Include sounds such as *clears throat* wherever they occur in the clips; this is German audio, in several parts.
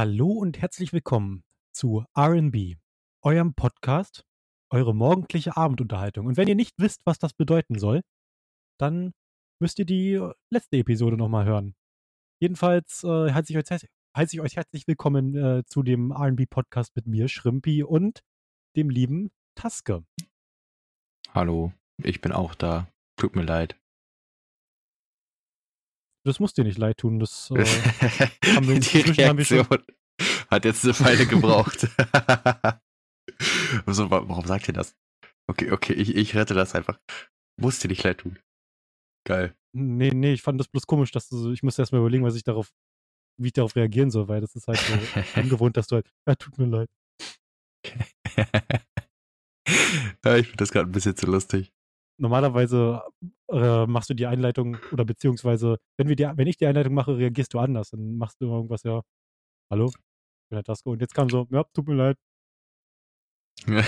Hallo und herzlich willkommen zu RB, eurem Podcast, eure morgendliche Abendunterhaltung. Und wenn ihr nicht wisst, was das bedeuten soll, dann müsst ihr die letzte Episode nochmal hören. Jedenfalls äh, heiße, ich euch, heiße ich euch herzlich willkommen äh, zu dem RB-Podcast mit mir, Schrimpi, und dem lieben Taske. Hallo, ich bin auch da. Tut mir leid. Das muss dir nicht leid tun. Das äh, *laughs* haben wir Die Reaktion hat jetzt eine Weile gebraucht. *laughs* also, warum sagt ihr das? Okay, okay, ich, ich rette das einfach. Muss dir nicht leid tun. Geil. Nee, nee, ich fand das bloß komisch, dass du so, ich muss erst mal überlegen, was ich darauf, wie ich darauf reagieren soll, weil das ist halt so *laughs* ungewohnt, dass du halt, ja, tut mir leid. ja, ich finde das gerade ein bisschen zu lustig. Normalerweise äh, machst du die Einleitung oder beziehungsweise, wenn, wir die, wenn ich die Einleitung mache, reagierst du anders. Dann machst du irgendwas, ja, hallo, ich bin der Tasko. Und jetzt kam so, ja, tut mir leid. *laughs* ja,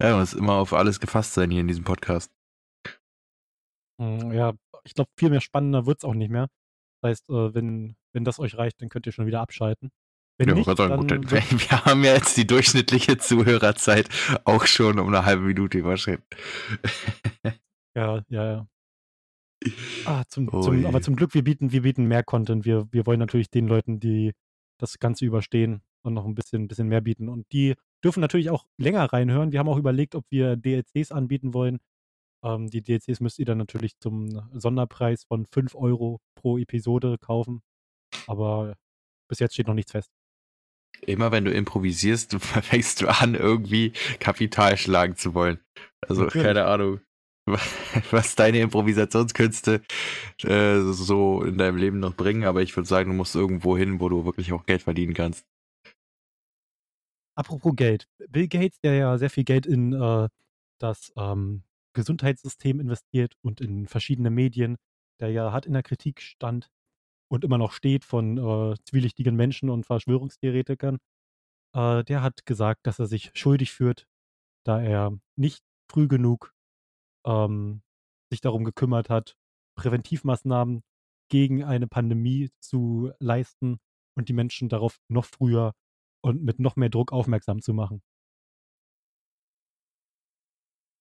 man muss immer auf alles gefasst sein hier in diesem Podcast. Hm, ja, ich glaube, viel mehr spannender wird es auch nicht mehr. Das heißt, äh, wenn, wenn das euch reicht, dann könnt ihr schon wieder abschalten. Wenn ja, nicht, dann, gut, *laughs* wir haben ja jetzt die durchschnittliche Zuhörerzeit auch schon um eine halbe Minute überschritten. ja, ja, ja. *laughs* Ah, zum, oh zum, aber zum Glück, wir bieten, wir bieten mehr Content. Wir, wir wollen natürlich den Leuten, die das Ganze überstehen und noch ein bisschen, bisschen mehr bieten. Und die dürfen natürlich auch länger reinhören. Wir haben auch überlegt, ob wir DLCs anbieten wollen. Ähm, die DLCs müsst ihr dann natürlich zum Sonderpreis von 5 Euro pro Episode kaufen. Aber bis jetzt steht noch nichts fest. Immer wenn du improvisierst, *laughs* fängst du an, irgendwie Kapital schlagen zu wollen. Also, Natürlich. keine Ahnung, *laughs* was deine Improvisationskünste äh, so in deinem Leben noch bringen, aber ich würde sagen, du musst irgendwo hin, wo du wirklich auch Geld verdienen kannst. Apropos Geld. Bill Gates, der ja sehr viel Geld in äh, das ähm, Gesundheitssystem investiert und in verschiedene Medien, der ja hart in der Kritik stand, und immer noch steht von äh, zwielichtigen Menschen und Verschwörungstheoretikern, äh, der hat gesagt, dass er sich schuldig führt, da er nicht früh genug ähm, sich darum gekümmert hat, Präventivmaßnahmen gegen eine Pandemie zu leisten und die Menschen darauf noch früher und mit noch mehr Druck aufmerksam zu machen.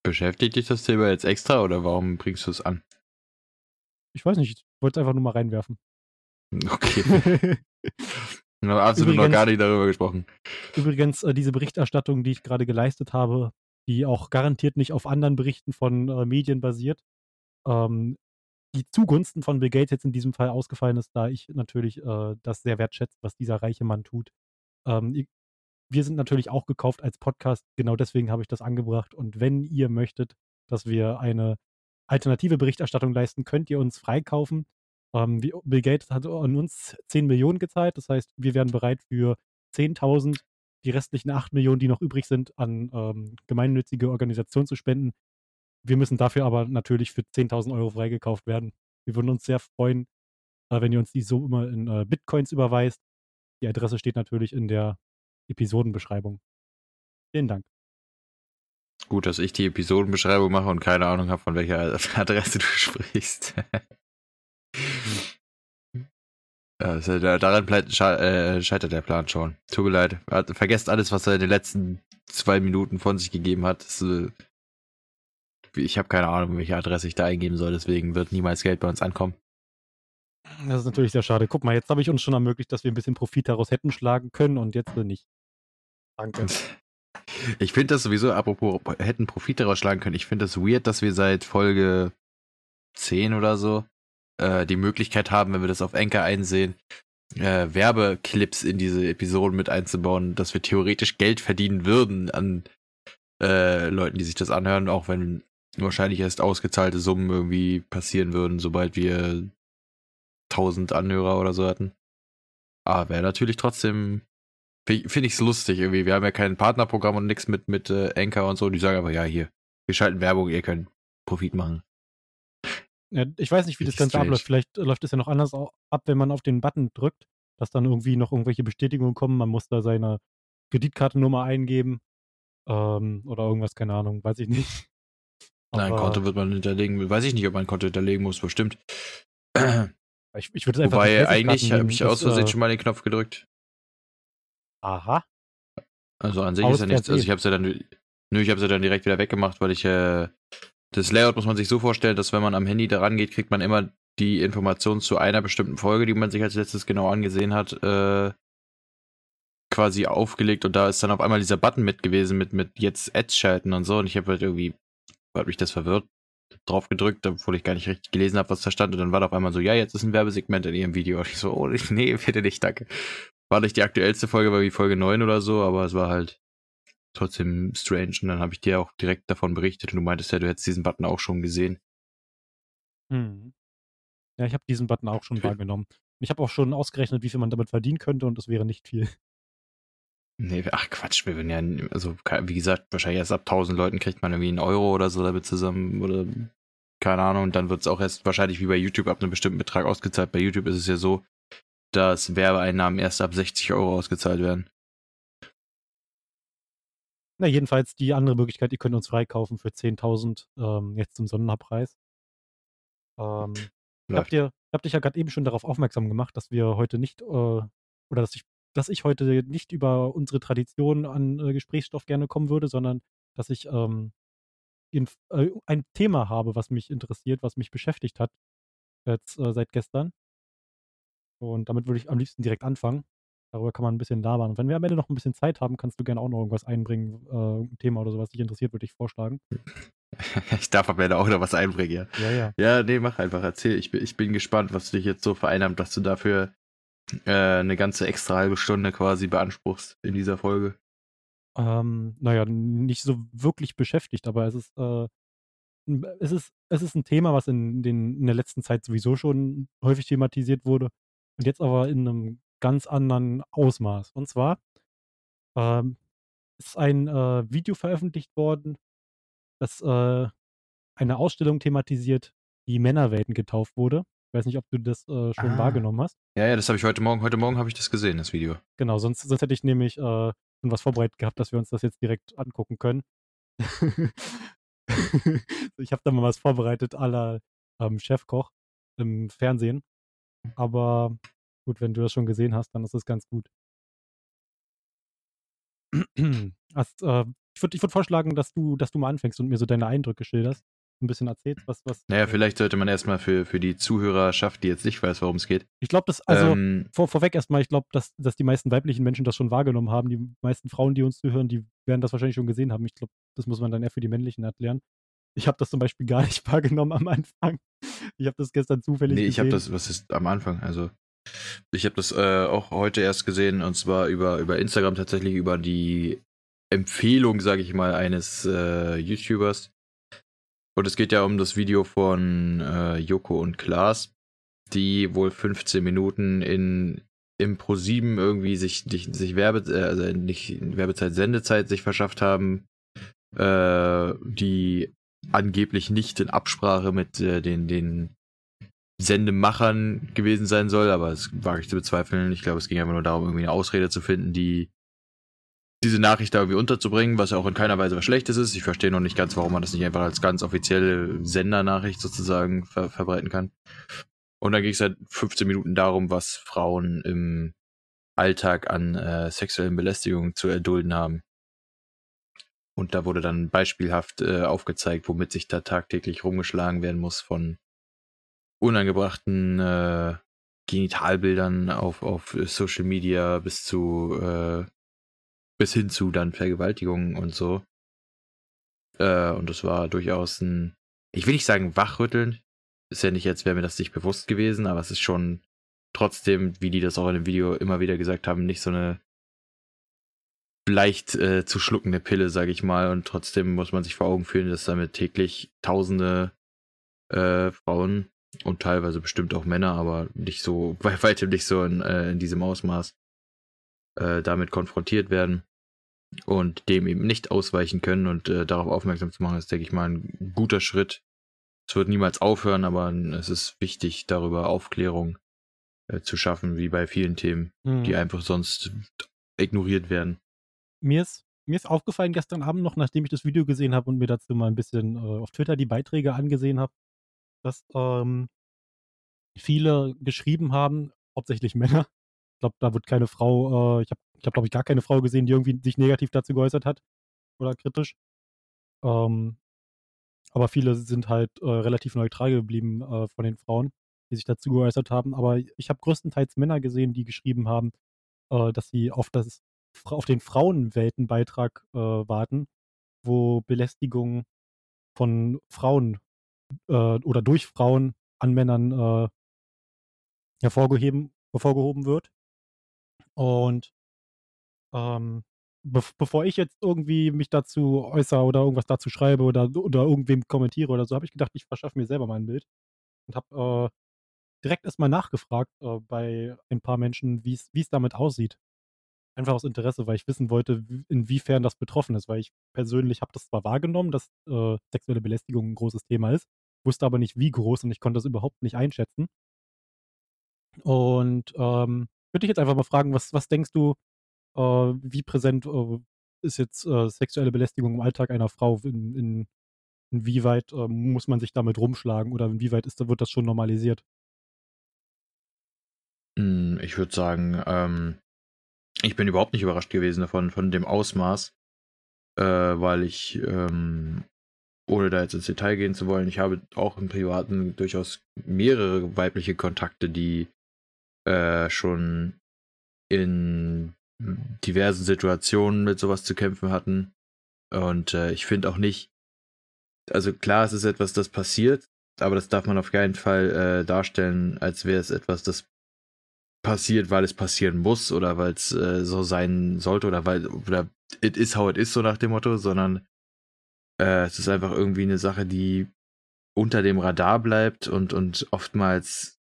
Beschäftigt dich das Thema jetzt extra oder warum bringst du es an? Ich weiß nicht, ich wollte es einfach nur mal reinwerfen. *laughs* Okay. Wir haben absolut übrigens, noch gar nicht darüber gesprochen. Übrigens, äh, diese Berichterstattung, die ich gerade geleistet habe, die auch garantiert nicht auf anderen Berichten von äh, Medien basiert, ähm, die zugunsten von Bill Gates jetzt in diesem Fall ausgefallen ist, da ich natürlich äh, das sehr wertschätze, was dieser reiche Mann tut. Ähm, wir sind natürlich auch gekauft als Podcast, genau deswegen habe ich das angebracht. Und wenn ihr möchtet, dass wir eine alternative Berichterstattung leisten, könnt ihr uns freikaufen. Ähm, Bill Gates hat an uns 10 Millionen gezahlt. Das heißt, wir wären bereit für 10.000, die restlichen 8 Millionen, die noch übrig sind, an ähm, gemeinnützige Organisationen zu spenden. Wir müssen dafür aber natürlich für 10.000 Euro freigekauft werden. Wir würden uns sehr freuen, äh, wenn ihr uns die so immer in äh, Bitcoins überweist. Die Adresse steht natürlich in der Episodenbeschreibung. Vielen Dank. Gut, dass ich die Episodenbeschreibung mache und keine Ahnung habe, von welcher Adresse du *laughs* sprichst. Also, daran äh, scheitert der Plan schon. Tut mir leid. Vergesst alles, was er in den letzten zwei Minuten von sich gegeben hat. Das, äh, ich habe keine Ahnung, welche Adresse ich da eingeben soll, deswegen wird niemals Geld bei uns ankommen. Das ist natürlich sehr schade. Guck mal, jetzt habe ich uns schon ermöglicht, dass wir ein bisschen Profit daraus hätten schlagen können und jetzt nicht. Danke. *laughs* Ich finde das sowieso, apropos hätten Profit daraus schlagen können, ich finde das weird, dass wir seit Folge 10 oder so äh, die Möglichkeit haben, wenn wir das auf Anchor einsehen, äh, Werbeclips in diese Episoden mit einzubauen, dass wir theoretisch Geld verdienen würden an äh, Leuten, die sich das anhören, auch wenn wahrscheinlich erst ausgezahlte Summen irgendwie passieren würden, sobald wir 1000 Anhörer oder so hatten. Aber wäre natürlich trotzdem, finde ich es lustig irgendwie. Wir haben ja kein Partnerprogramm und nichts mit, mit äh, Anchor und so. Die sagen einfach, ja, hier, wir schalten Werbung, ihr könnt Profit machen. Ja, ich weiß nicht, wie das Ganze abläuft. Vielleicht läuft es ja noch anders ab, wenn man auf den Button drückt, dass dann irgendwie noch irgendwelche Bestätigungen kommen. Man muss da seine Kreditkartennummer eingeben ähm, oder irgendwas, keine Ahnung, weiß ich nicht. *laughs* Nein, ein Konto wird man hinterlegen. Weiß ich nicht, ob man ein Konto hinterlegen muss, bestimmt. Ich, ich würde einfach Wobei, eigentlich habe ich aus Versehen äh, schon mal den Knopf gedrückt. Aha. Also an sich Aus ist ja nichts. Also ich habe ja dann, nö, ich habe ja dann direkt wieder weggemacht, weil ich äh, das Layout muss man sich so vorstellen, dass wenn man am Handy daran geht, kriegt man immer die Informationen zu einer bestimmten Folge, die man sich als letztes genau angesehen hat, äh, quasi aufgelegt und da ist dann auf einmal dieser Button mit gewesen mit mit jetzt Ads schalten und so. Und ich habe halt irgendwie hat mich das verwirrt drauf gedrückt, obwohl ich gar nicht richtig gelesen habe, was da stand. Und dann war da auf einmal so, ja, jetzt ist ein Werbesegment in ihrem Video. Und ich so, oh, nee, *laughs* bitte nicht, danke. War nicht die aktuellste Folge, war wie Folge 9 oder so, aber es war halt trotzdem strange und dann habe ich dir auch direkt davon berichtet und du meintest ja, du hättest diesen Button auch schon gesehen. Mhm. Ja, ich habe diesen Button auch schon Okay. wahrgenommen. Ich habe auch schon ausgerechnet, wie viel man damit verdienen könnte und es wäre nicht viel. Nee, ach Quatsch, wir werden ja, also wie gesagt, wahrscheinlich erst ab 1000 Leuten kriegt man irgendwie einen Euro oder so damit zusammen oder keine Ahnung und dann wird es auch erst wahrscheinlich wie bei YouTube ab einem bestimmten Betrag ausgezahlt. Bei YouTube ist es ja so, dass Werbeeinnahmen erst ab 60 Euro ausgezahlt werden. Na, jedenfalls die andere Möglichkeit, ihr könnt uns freikaufen für 10.000 ähm, jetzt zum Sonderpreis. Ähm, ich habe dir, hab dich ja gerade eben schon darauf aufmerksam gemacht, dass wir heute nicht, äh, oder dass ich, dass ich heute nicht über unsere Tradition an äh, Gesprächsstoff gerne kommen würde, sondern dass ich ähm, in, äh, ein Thema habe, was mich interessiert, was mich beschäftigt hat, jetzt äh, seit gestern. Und damit würde ich am liebsten direkt anfangen. Darüber kann man ein bisschen labern. Und wenn wir am Ende noch ein bisschen Zeit haben, kannst du gerne auch noch irgendwas einbringen, äh, ein Thema oder so, was dich interessiert, würde ich vorschlagen. *laughs* ich darf am Ende auch noch was einbringen, ja. Ja, ja. Ja, nee, mach einfach, erzähl. Ich bin, ich bin gespannt, was dich jetzt so vereinnahmt, dass du dafür äh, eine ganze extra halbe Stunde quasi beanspruchst in dieser Folge. Ähm, naja, nicht so wirklich beschäftigt, aber es ist, äh, es ist, es ist ein Thema, was in, den, in der letzten Zeit sowieso schon häufig thematisiert wurde und jetzt aber in einem ganz anderen Ausmaß. Und zwar ähm, ist ein äh, Video veröffentlicht worden, das äh, eine Ausstellung thematisiert, die Männerwelten getauft wurde. Ich weiß nicht, ob du das äh, schon Ah. wahrgenommen hast. Ja, ja, das habe ich heute Morgen, heute Morgen habe ich das gesehen, das Video. Genau, sonst, sonst hätte ich nämlich äh, schon was vorbereitet gehabt, dass wir uns das jetzt direkt angucken können. *laughs* ich habe da mal was vorbereitet, aller ähm, Chefkoch im Fernsehen. Aber gut, wenn du das schon gesehen hast, dann ist das ganz gut. *clears throat* Hast, äh, ich würde ich würd vorschlagen, dass du, dass du mal anfängst und mir so deine Eindrücke schilderst. Ein bisschen erzählst, was, was. Naja, vielleicht sollte man erstmal für, für die Zuhörerschaft, die jetzt nicht weiß, worum es geht. Ich glaube, das, also ähm, vor, vorweg erstmal, ich glaube, dass, dass die meisten weiblichen Menschen das schon wahrgenommen haben. Die meisten Frauen, die uns zuhören, die werden das wahrscheinlich schon gesehen haben. Ich glaube, das muss man dann eher für die männlichen erklären. Ich habe das zum Beispiel gar nicht *laughs* wahrgenommen am Anfang. Ich habe das gestern zufällig nee, ich habe das, was ist am Anfang? Also, ich habe das äh, auch heute erst gesehen und zwar über, über Instagram tatsächlich über die Empfehlung, sage ich mal, eines äh, YouTubers. Und es geht ja um das Video von äh, Joko und Klaas, die wohl 15 Minuten in im Pro7 irgendwie sich, sich, sich Werbe, äh, also nicht Werbezeit, Sendezeit sich verschafft haben, äh, die angeblich nicht in Absprache mit äh, den, den Sendemachern gewesen sein soll, aber es wage ich zu bezweifeln. Ich glaube, es ging einfach nur darum, irgendwie eine Ausrede zu finden, die diese Nachricht da irgendwie unterzubringen, was auch in keiner Weise was Schlechtes ist. Ich verstehe noch nicht ganz, warum man das nicht einfach als ganz offizielle Sendernachricht sozusagen ver verbreiten kann. Und dann ging es halt 15 Minuten darum, was Frauen im Alltag an äh, sexuellen Belästigungen zu erdulden haben. Und da wurde dann beispielhaft äh, aufgezeigt, womit sich da tagtäglich rumgeschlagen werden muss von unangebrachten äh, Genitalbildern auf, auf Social Media bis zu äh, bis hin zu dann Vergewaltigungen und so. Äh, und das war durchaus ein, ich will nicht sagen wachrütteln, ist ja nicht, als wäre mir das nicht bewusst gewesen, aber es ist schon trotzdem, wie die das auch in dem Video immer wieder gesagt haben, nicht so eine leicht äh, zu schluckende Pille, sage ich mal. Und trotzdem muss man sich vor Augen führen, dass damit täglich tausende äh, Frauen und teilweise bestimmt auch Männer, aber nicht so, *laughs* bei weitem nicht so in, äh, in diesem Ausmaß, äh, damit konfrontiert werden und dem eben nicht ausweichen können und äh, darauf aufmerksam zu machen, ist, denke ich mal, ein guter Schritt. Es wird niemals aufhören, aber es ist wichtig, darüber Aufklärung äh, zu schaffen, wie bei vielen Themen, Mhm. die einfach sonst ignoriert werden. mir ist, mir ist aufgefallen gestern Abend noch, nachdem ich das Video gesehen habe und mir dazu mal ein bisschen äh, auf Twitter die Beiträge angesehen habe, dass ähm, viele geschrieben haben, hauptsächlich Männer, Ich glaube, da wird keine Frau, äh, ich habe, ich hab, glaube ich, gar keine Frau gesehen, die irgendwie sich negativ dazu geäußert hat oder kritisch. Ähm, aber viele sind halt äh, relativ neutral geblieben äh, von den Frauen, die sich dazu geäußert haben. Aber ich habe größtenteils Männer gesehen, die geschrieben haben, äh, dass sie auf, das, auf den Frauenweltenbeitrag äh, warten, wo Belästigung von Frauen äh, oder durch Frauen an Männern äh, hervorgehoben, hervorgehoben wird. Und ähm, be bevor ich jetzt irgendwie mich dazu äußere oder irgendwas dazu schreibe oder, oder irgendwem kommentiere oder so, habe ich gedacht, ich verschaffe mir selber mal ein Bild. Und habe äh, direkt erstmal nachgefragt äh, bei ein paar Menschen, wie es damit aussieht. Einfach aus Interesse, weil ich wissen wollte, inwiefern das betroffen ist. Weil ich persönlich habe das zwar wahrgenommen, dass äh, sexuelle Belästigung ein großes Thema ist, wusste aber nicht, wie groß und ich konnte das überhaupt nicht einschätzen. Und ähm, würde ich jetzt einfach mal fragen, was, was denkst du, äh, wie präsent äh, ist jetzt äh, sexuelle Belästigung im Alltag einer Frau? In, in, inwieweit äh, muss man sich damit rumschlagen oder inwieweit ist, wird das schon normalisiert? Hm, ich würde sagen, ähm, ich bin überhaupt nicht überrascht gewesen davon, von dem Ausmaß, äh, weil ich, ähm, ohne da jetzt ins Detail gehen zu wollen, ich habe auch im Privaten durchaus mehrere weibliche Kontakte, die äh, schon in diversen Situationen mit sowas zu kämpfen hatten. Und äh, ich finde auch nicht, also klar, es ist etwas, das passiert, aber das darf man auf keinen Fall äh, darstellen, als wäre es etwas, das passiert, weil es passieren muss oder weil es äh, so sein sollte oder weil, oder it is how it is, so nach dem Motto, sondern äh, es ist einfach irgendwie eine Sache, die unter dem Radar bleibt und, und oftmals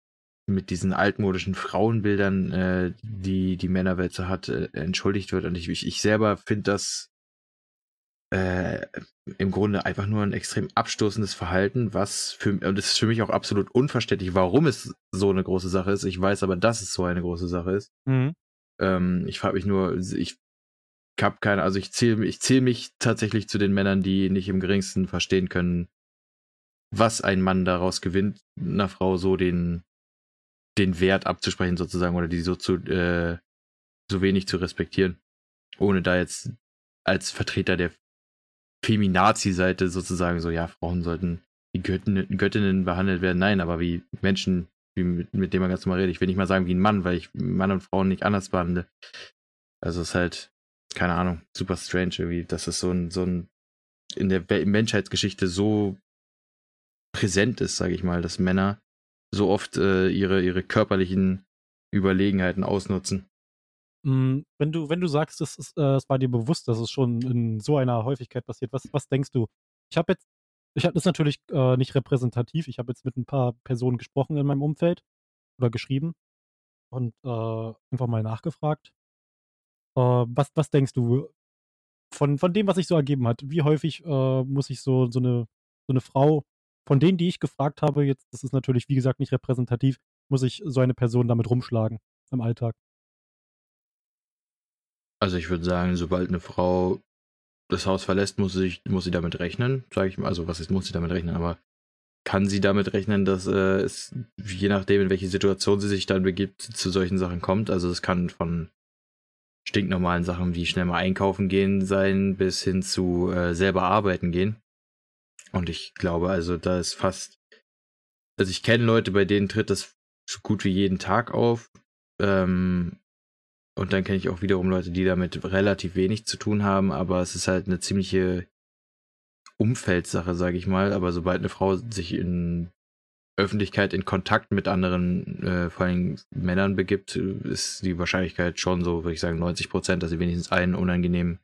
mit diesen altmodischen Frauenbildern, äh, die die Männerwelt so hat, äh, entschuldigt wird. Und ich, ich selber finde das äh, im Grunde einfach nur ein extrem abstoßendes Verhalten, was für und es ist für mich auch absolut unverständlich, warum es so eine große Sache ist. Ich weiß aber, dass es so eine große Sache ist. Mhm. Ähm, ich frage mich nur, ich habe keine, also ich zähle ich zähl mich tatsächlich zu den Männern, die nicht im geringsten verstehen können, was ein Mann daraus gewinnt, einer Frau so den den Wert abzusprechen sozusagen oder die so zu äh, so wenig zu respektieren, ohne da jetzt als Vertreter der Feminazi-Seite sozusagen so, ja, Frauen sollten wie Göttinnen, Göttinnen behandelt werden. Nein, aber wie Menschen, wie mit, mit denen man ganz normal redet. Ich will nicht mal sagen wie ein Mann, weil ich Mann und Frauen nicht anders behandle. Also es ist halt, keine Ahnung, super strange irgendwie, dass es so ein, so ein in der Menschheitsgeschichte so präsent ist, sage ich mal, dass Männer so oft äh, ihre, ihre körperlichen Überlegenheiten ausnutzen. Mm, wenn du, wenn du sagst, es, ist, äh, es war dir bewusst, dass es schon in so einer Häufigkeit passiert, was, was denkst du? Ich habe jetzt, ich habe das natürlich äh, nicht repräsentativ, ich habe jetzt mit ein paar Personen gesprochen in meinem Umfeld oder geschrieben und äh, einfach mal nachgefragt. Äh, was, was denkst du von, von dem, was sich so ergeben hat? Wie häufig äh, muss ich so, so, eine, so eine Frau von denen, die ich gefragt habe, jetzt, das ist natürlich, wie gesagt, nicht repräsentativ, muss ich so eine Person damit rumschlagen im Alltag. Also ich würde sagen, sobald eine Frau das Haus verlässt, muss sie, muss sie damit rechnen, sage ich mal. Also was ist, muss sie damit rechnen, aber kann sie damit rechnen, dass äh, es, je nachdem, in welche Situation sie sich dann begibt, zu solchen Sachen kommt. Also es kann von stinknormalen Sachen wie schnell mal einkaufen gehen sein, bis hin zu äh, selber arbeiten gehen. Und ich glaube, also da ist fast, also ich kenne Leute, bei denen tritt das so gut wie jeden Tag auf. Ähm, und dann kenne ich auch wiederum Leute, die damit relativ wenig zu tun haben, aber es ist halt eine ziemliche Umfeldsache, sage ich mal. Aber sobald eine Frau sich in Öffentlichkeit in Kontakt mit anderen, äh, vor allem Männern begibt, ist die Wahrscheinlichkeit schon so, würde ich sagen, 90 Prozent, dass sie wenigstens einen unangenehmen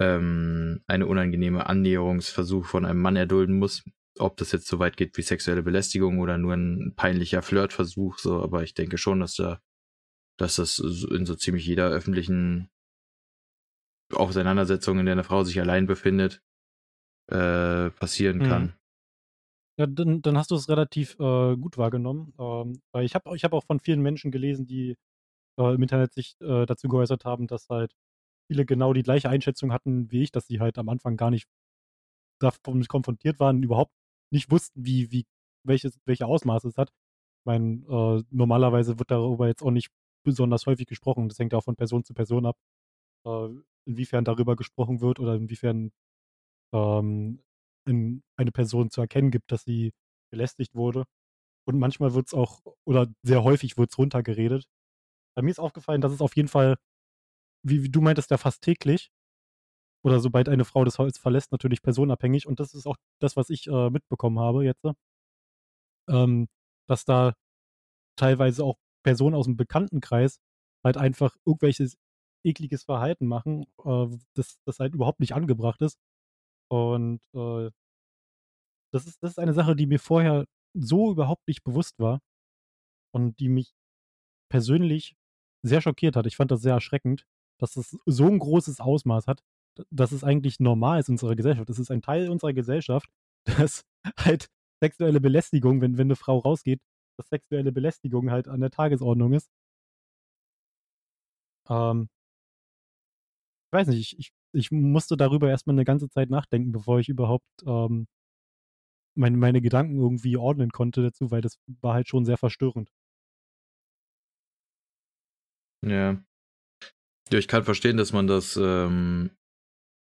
ähm, eine unangenehme Annäherungsversuch von einem Mann erdulden muss. Ob das jetzt so weit geht wie sexuelle Belästigung oder nur ein peinlicher Flirtversuch, so, aber ich denke schon, dass da, dass das in so ziemlich jeder öffentlichen Auseinandersetzung, in der eine Frau sich allein befindet, äh, passieren kann. Mhm. Ja, dann, dann hast du es relativ äh, gut wahrgenommen. Ähm, weil ich habe ich hab auch von vielen Menschen gelesen, die äh, im Internet sich äh, dazu geäußert haben, dass halt viele genau die gleiche Einschätzung hatten wie ich, dass sie halt am Anfang gar nicht damit konfrontiert waren, überhaupt nicht wussten, wie, wie, welches, welche Ausmaße es hat. Ich meine, äh, normalerweise wird darüber jetzt auch nicht besonders häufig gesprochen. Das hängt auch von Person zu Person ab, äh, inwiefern darüber gesprochen wird oder inwiefern ähm, in eine Person zu erkennen gibt, dass sie belästigt wurde. Und manchmal wird es auch, oder sehr häufig wird es runtergeredet. Bei mir ist aufgefallen, dass es auf jeden Fall, wie, wie du meintest, ja fast täglich, oder sobald eine Frau das Haus verlässt, natürlich personenabhängig. Und das ist auch das, was ich äh, mitbekommen habe jetzt, ähm, dass da teilweise auch Personen aus dem Bekanntenkreis halt einfach irgendwelches ekliges Verhalten machen, äh, das, das halt überhaupt nicht angebracht ist. Und äh, das, ist, das ist eine Sache, die mir vorher so überhaupt nicht bewusst war und die mich persönlich sehr schockiert hat. Ich fand das sehr erschreckend, dass es so ein großes Ausmaß hat, dass es eigentlich normal ist in unserer Gesellschaft. Es ist ein Teil unserer Gesellschaft, *laughs* dass halt sexuelle Belästigung, wenn, wenn eine Frau rausgeht, dass sexuelle Belästigung halt an der Tagesordnung ist. Ähm, ich weiß nicht, ich, ich, ich musste darüber erstmal eine ganze Zeit nachdenken, bevor ich überhaupt ähm, meine, meine Gedanken irgendwie ordnen konnte dazu, weil das war halt schon sehr verstörend. Ja. Ja, ich kann verstehen, dass man das ähm,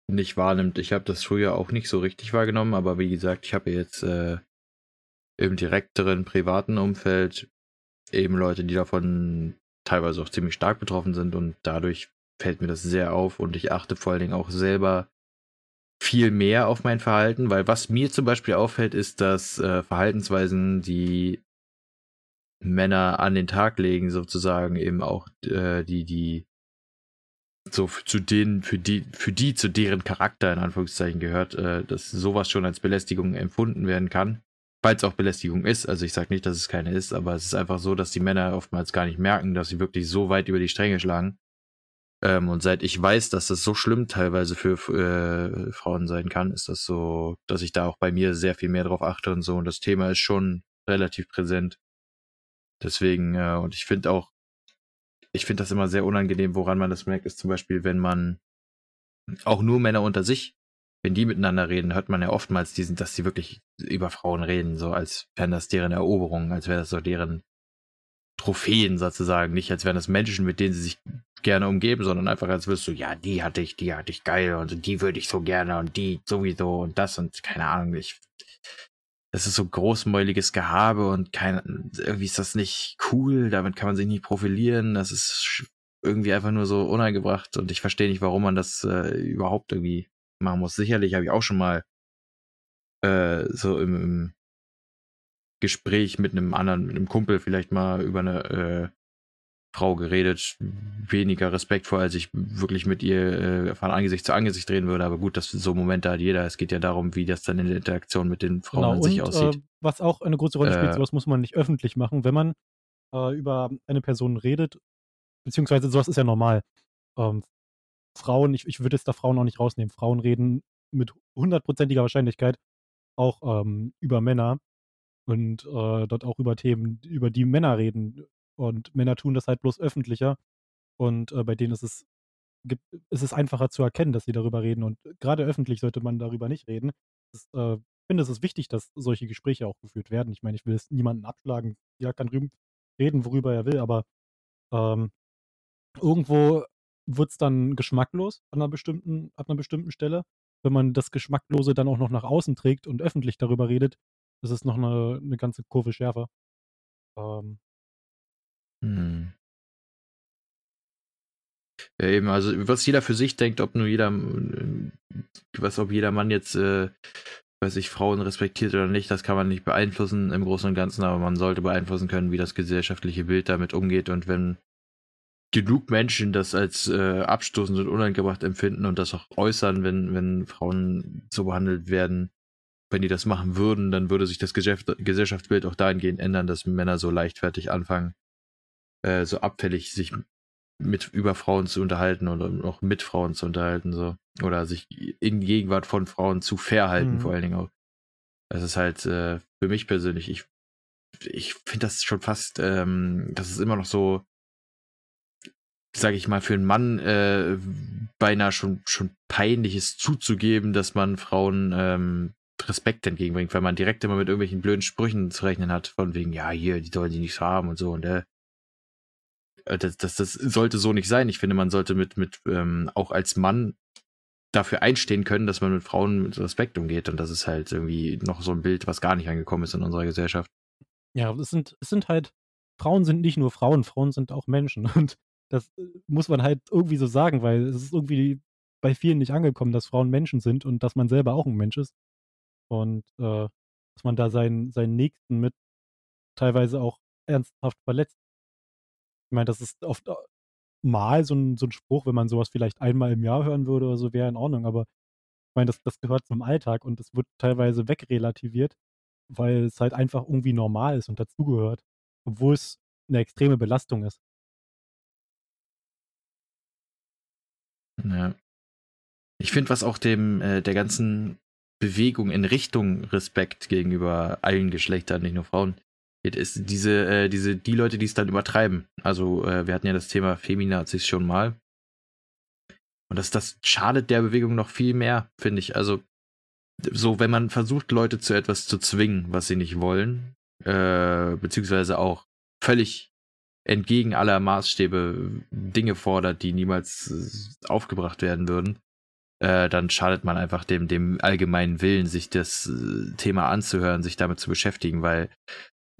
nicht wahrnimmt. Ich habe das früher auch nicht so richtig wahrgenommen, aber wie gesagt, ich habe jetzt äh, im direkteren privaten Umfeld eben Leute, die davon teilweise auch ziemlich stark betroffen sind und dadurch fällt mir das sehr auf und ich achte vor allen Dingen auch selber viel mehr auf mein Verhalten, weil was mir zum Beispiel auffällt, ist, dass äh, Verhaltensweisen, die Männer an den Tag legen, sozusagen eben auch äh, die, die so zu denen, für die, für die zu deren Charakter in Anführungszeichen gehört, äh, dass sowas schon als Belästigung empfunden werden kann. Falls auch Belästigung ist, also ich sage nicht, dass es keine ist, aber es ist einfach so, dass die Männer oftmals gar nicht merken, dass sie wirklich so weit über die Stränge schlagen. Ähm, und seit ich weiß, dass das so schlimm teilweise für äh, Frauen sein kann, ist das so, dass ich da auch bei mir sehr viel mehr drauf achte und so. Und das Thema ist schon relativ präsent. Deswegen, äh, und ich finde auch, ich finde das immer sehr unangenehm, woran man das merkt, ist zum Beispiel, wenn man auch nur Männer unter sich, wenn die miteinander reden, hört man ja oftmals diesen, dass sie wirklich über Frauen reden, so als wären das deren Eroberungen, als wäre das so deren Trophäen sozusagen, nicht als wären das Menschen, mit denen sie sich gerne umgeben, sondern einfach als wirst du, ja, die hatte ich, die hatte ich geil und die würde ich so gerne und die sowieso und das und keine Ahnung, ich das ist so großmäuliges Gehabe und kein, irgendwie ist das nicht cool, damit kann man sich nicht profilieren, das ist irgendwie einfach nur so unangebracht und ich verstehe nicht, warum man das äh, überhaupt irgendwie machen muss. Sicherlich habe ich auch schon mal äh, so im, im, Gespräch mit einem anderen, mit einem Kumpel vielleicht mal über eine äh, Frau geredet, weniger respektvoll, als ich wirklich mit ihr äh, von Angesicht zu Angesicht reden würde. Aber gut, das so Momente hat jeder. Es geht ja darum, wie das dann in der Interaktion mit den Frauen Genau, an sich und aussieht. äh, was auch eine große Rolle spielt, Äh, sowas muss man nicht öffentlich machen. Wenn man äh, über eine Person redet, beziehungsweise sowas ist ja normal. Ähm, Frauen, ich, ich würde jetzt da Frauen auch nicht rausnehmen. Frauen reden mit hundertprozentiger Wahrscheinlichkeit auch ähm, über Männer und äh, dort auch über Themen, über die Männer reden. Und Männer tun das halt bloß öffentlicher. Und äh, bei denen ist es, gibt, ist es einfacher zu erkennen, dass sie darüber reden. Und gerade öffentlich sollte man darüber nicht reden. Das, äh, ich finde, es ist wichtig, dass solche Gespräche auch geführt werden. Ich meine, ich will es niemanden abschlagen. Ja, kann reden, worüber er will, aber ähm, irgendwo wird es dann geschmacklos an einer, bestimmten, an einer bestimmten Stelle. Wenn man das Geschmacklose dann auch noch nach außen trägt und öffentlich darüber redet, ist es noch eine, eine ganze Kurve schärfer. Ähm, hm. Ja, eben, also was jeder für sich denkt, ob nur jeder, äh, was ob jeder Mann jetzt, äh, weiß ich, Frauen respektiert oder nicht, das kann man nicht beeinflussen im Großen und Ganzen, aber man sollte beeinflussen können, wie das gesellschaftliche Bild damit umgeht und wenn genug Menschen das als äh, abstoßend und unangebracht empfinden und das auch äußern, wenn, wenn Frauen so behandelt werden, wenn die das machen würden, dann würde sich das Geschäft, Gesellschaftsbild auch dahingehend ändern, dass Männer so leichtfertig anfangen, äh, so abfällig sich mit über Frauen zu unterhalten oder auch mit Frauen zu unterhalten, so. Oder sich in Gegenwart von Frauen zu verhalten, Mhm. vor allen Dingen auch. Das ist halt äh, für mich persönlich, ich, ich finde das schon fast, ähm, das ist immer noch so, sage ich mal, für einen Mann äh, beinahe schon, schon peinlich ist zuzugeben, dass man Frauen ähm, Respekt entgegenbringt, weil man direkt immer mit irgendwelchen blöden Sprüchen zu rechnen hat, von wegen, ja, hier, die sollen die nichts haben und so und äh. äh, das, das, das sollte so nicht sein. Ich finde, man sollte mit, mit ähm, auch als Mann dafür einstehen können, dass man mit Frauen mit Respekt umgeht. Und das ist halt irgendwie noch so ein Bild, was gar nicht angekommen ist in unserer Gesellschaft. Ja, es sind, es sind halt, Frauen sind nicht nur Frauen, Frauen sind auch Menschen. *laughs* Und das äh, muss man halt irgendwie so sagen, weil es ist irgendwie bei vielen nicht angekommen, dass Frauen Menschen sind und dass man selber auch ein Mensch ist. Und äh, dass man da seinen, seinen Nächsten mit teilweise auch ernsthaft verletzt. Ich meine, das ist oft äh, mal so ein, so ein Spruch, wenn man sowas vielleicht einmal im Jahr hören würde oder so, wäre in Ordnung. Aber ich meine, das, das gehört zum Alltag und es wird teilweise wegrelativiert, weil es halt einfach irgendwie normal ist und dazugehört, obwohl es eine extreme Belastung ist. Ja. Ich finde, was auch dem äh, der ganzen Bewegung in Richtung Respekt gegenüber allen Geschlechtern, nicht nur Frauen, geht, ist diese, äh, diese, die Leute, die es dann übertreiben. Also, äh, wir hatten ja das Thema Feminazis schon mal. Und das, das schadet der Bewegung noch viel mehr, finde ich. Also, so, wenn man versucht, Leute zu etwas zu zwingen, was sie nicht wollen, äh, beziehungsweise auch völlig entgegen aller Maßstäbe Dinge fordert, die niemals äh, aufgebracht werden würden, äh, dann schadet man einfach dem, dem allgemeinen Willen, sich das äh, Thema anzuhören, sich damit zu beschäftigen, weil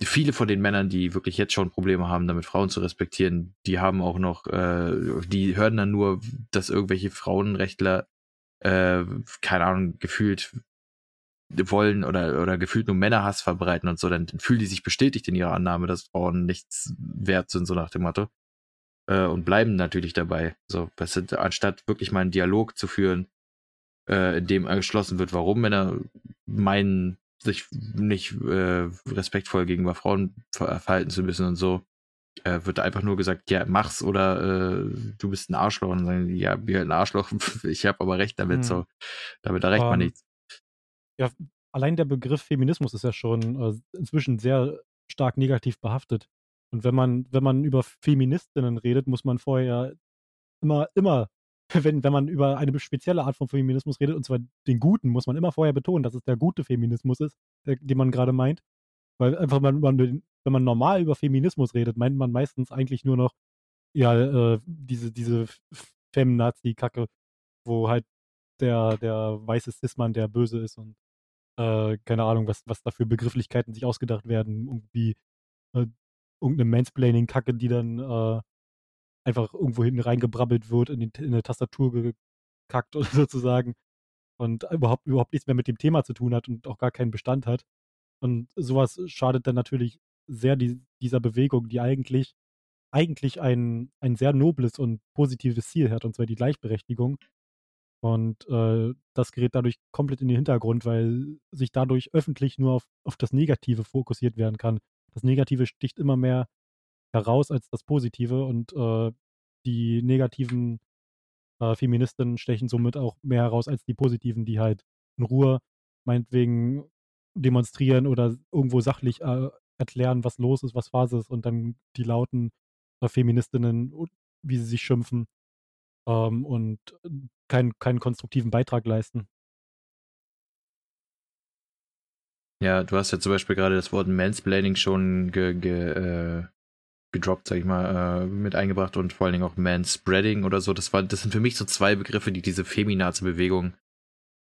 viele von den Männern, die wirklich jetzt schon Probleme haben, damit Frauen zu respektieren, die haben auch noch, äh, die hören dann nur, dass irgendwelche Frauenrechtler, äh, keine Ahnung, gefühlt wollen oder, oder gefühlt nur Männerhass verbreiten und so, dann fühlen die sich bestätigt in ihrer Annahme, dass Frauen nichts wert sind, so nach dem Motto. Äh, und bleiben natürlich dabei. So, weißt du, anstatt wirklich mal einen Dialog zu führen, äh, in dem geschlossen wird, warum Männer meinen, sich nicht äh, respektvoll gegenüber Frauen verhalten zu müssen und so, äh, wird einfach nur gesagt, ja, mach's oder äh, du bist ein Arschloch. Und dann sagen ja, halt ein Arschloch, *laughs* ich habe aber recht damit, hm. so. Damit erreicht um, man ähm, nichts. Ja, allein der Begriff Feminismus ist ja schon äh, inzwischen sehr stark negativ behaftet. Und wenn man, wenn man über Feministinnen redet, muss man vorher immer, immer, *laughs* wenn, wenn man über eine spezielle Art von Feminismus redet, und zwar den guten, muss man immer vorher betonen, dass es der gute Feminismus ist, der, den man gerade meint. Weil einfach, man, man, wenn man normal über Feminismus redet, meint man meistens eigentlich nur noch, ja, äh, diese, diese Feminazi-Kacke, wo halt der, der weiße Cis-Mann der böse ist und äh, keine Ahnung, was, was da für Begrifflichkeiten sich ausgedacht werden. Irgendwie äh, irgendeine Mansplaining-Kacke, die dann äh, einfach irgendwo hinten reingebrabbelt wird, in, die, in eine Tastatur gekackt oder *laughs* sozusagen und überhaupt, überhaupt nichts mehr mit dem Thema zu tun hat und auch gar keinen Bestand hat. Und sowas schadet dann natürlich sehr die, dieser Bewegung, die eigentlich, eigentlich ein, ein sehr nobles und positives Ziel hat, und zwar die Gleichberechtigung. Und äh, das gerät dadurch komplett in den Hintergrund, weil sich dadurch öffentlich nur auf, auf das Negative fokussiert werden kann. Das Negative sticht immer mehr heraus als das Positive und äh, die negativen äh, Feministinnen stechen somit auch mehr heraus als die positiven, die halt in Ruhe meinetwegen demonstrieren oder irgendwo sachlich äh, erklären, was los ist, was Phase ist und dann die lauten äh, Feministinnen, wie sie sich schimpfen ähm, und keinen, keinen konstruktiven Beitrag leisten. Ja, du hast ja zum Beispiel gerade das Wort Mansplaining schon ge, ge, äh, gedroppt, sag ich mal, äh, mit eingebracht und vor allen Dingen auch Manspreading oder so. Das, war, das sind für mich so zwei Begriffe, die diese Feminazi-Bewegung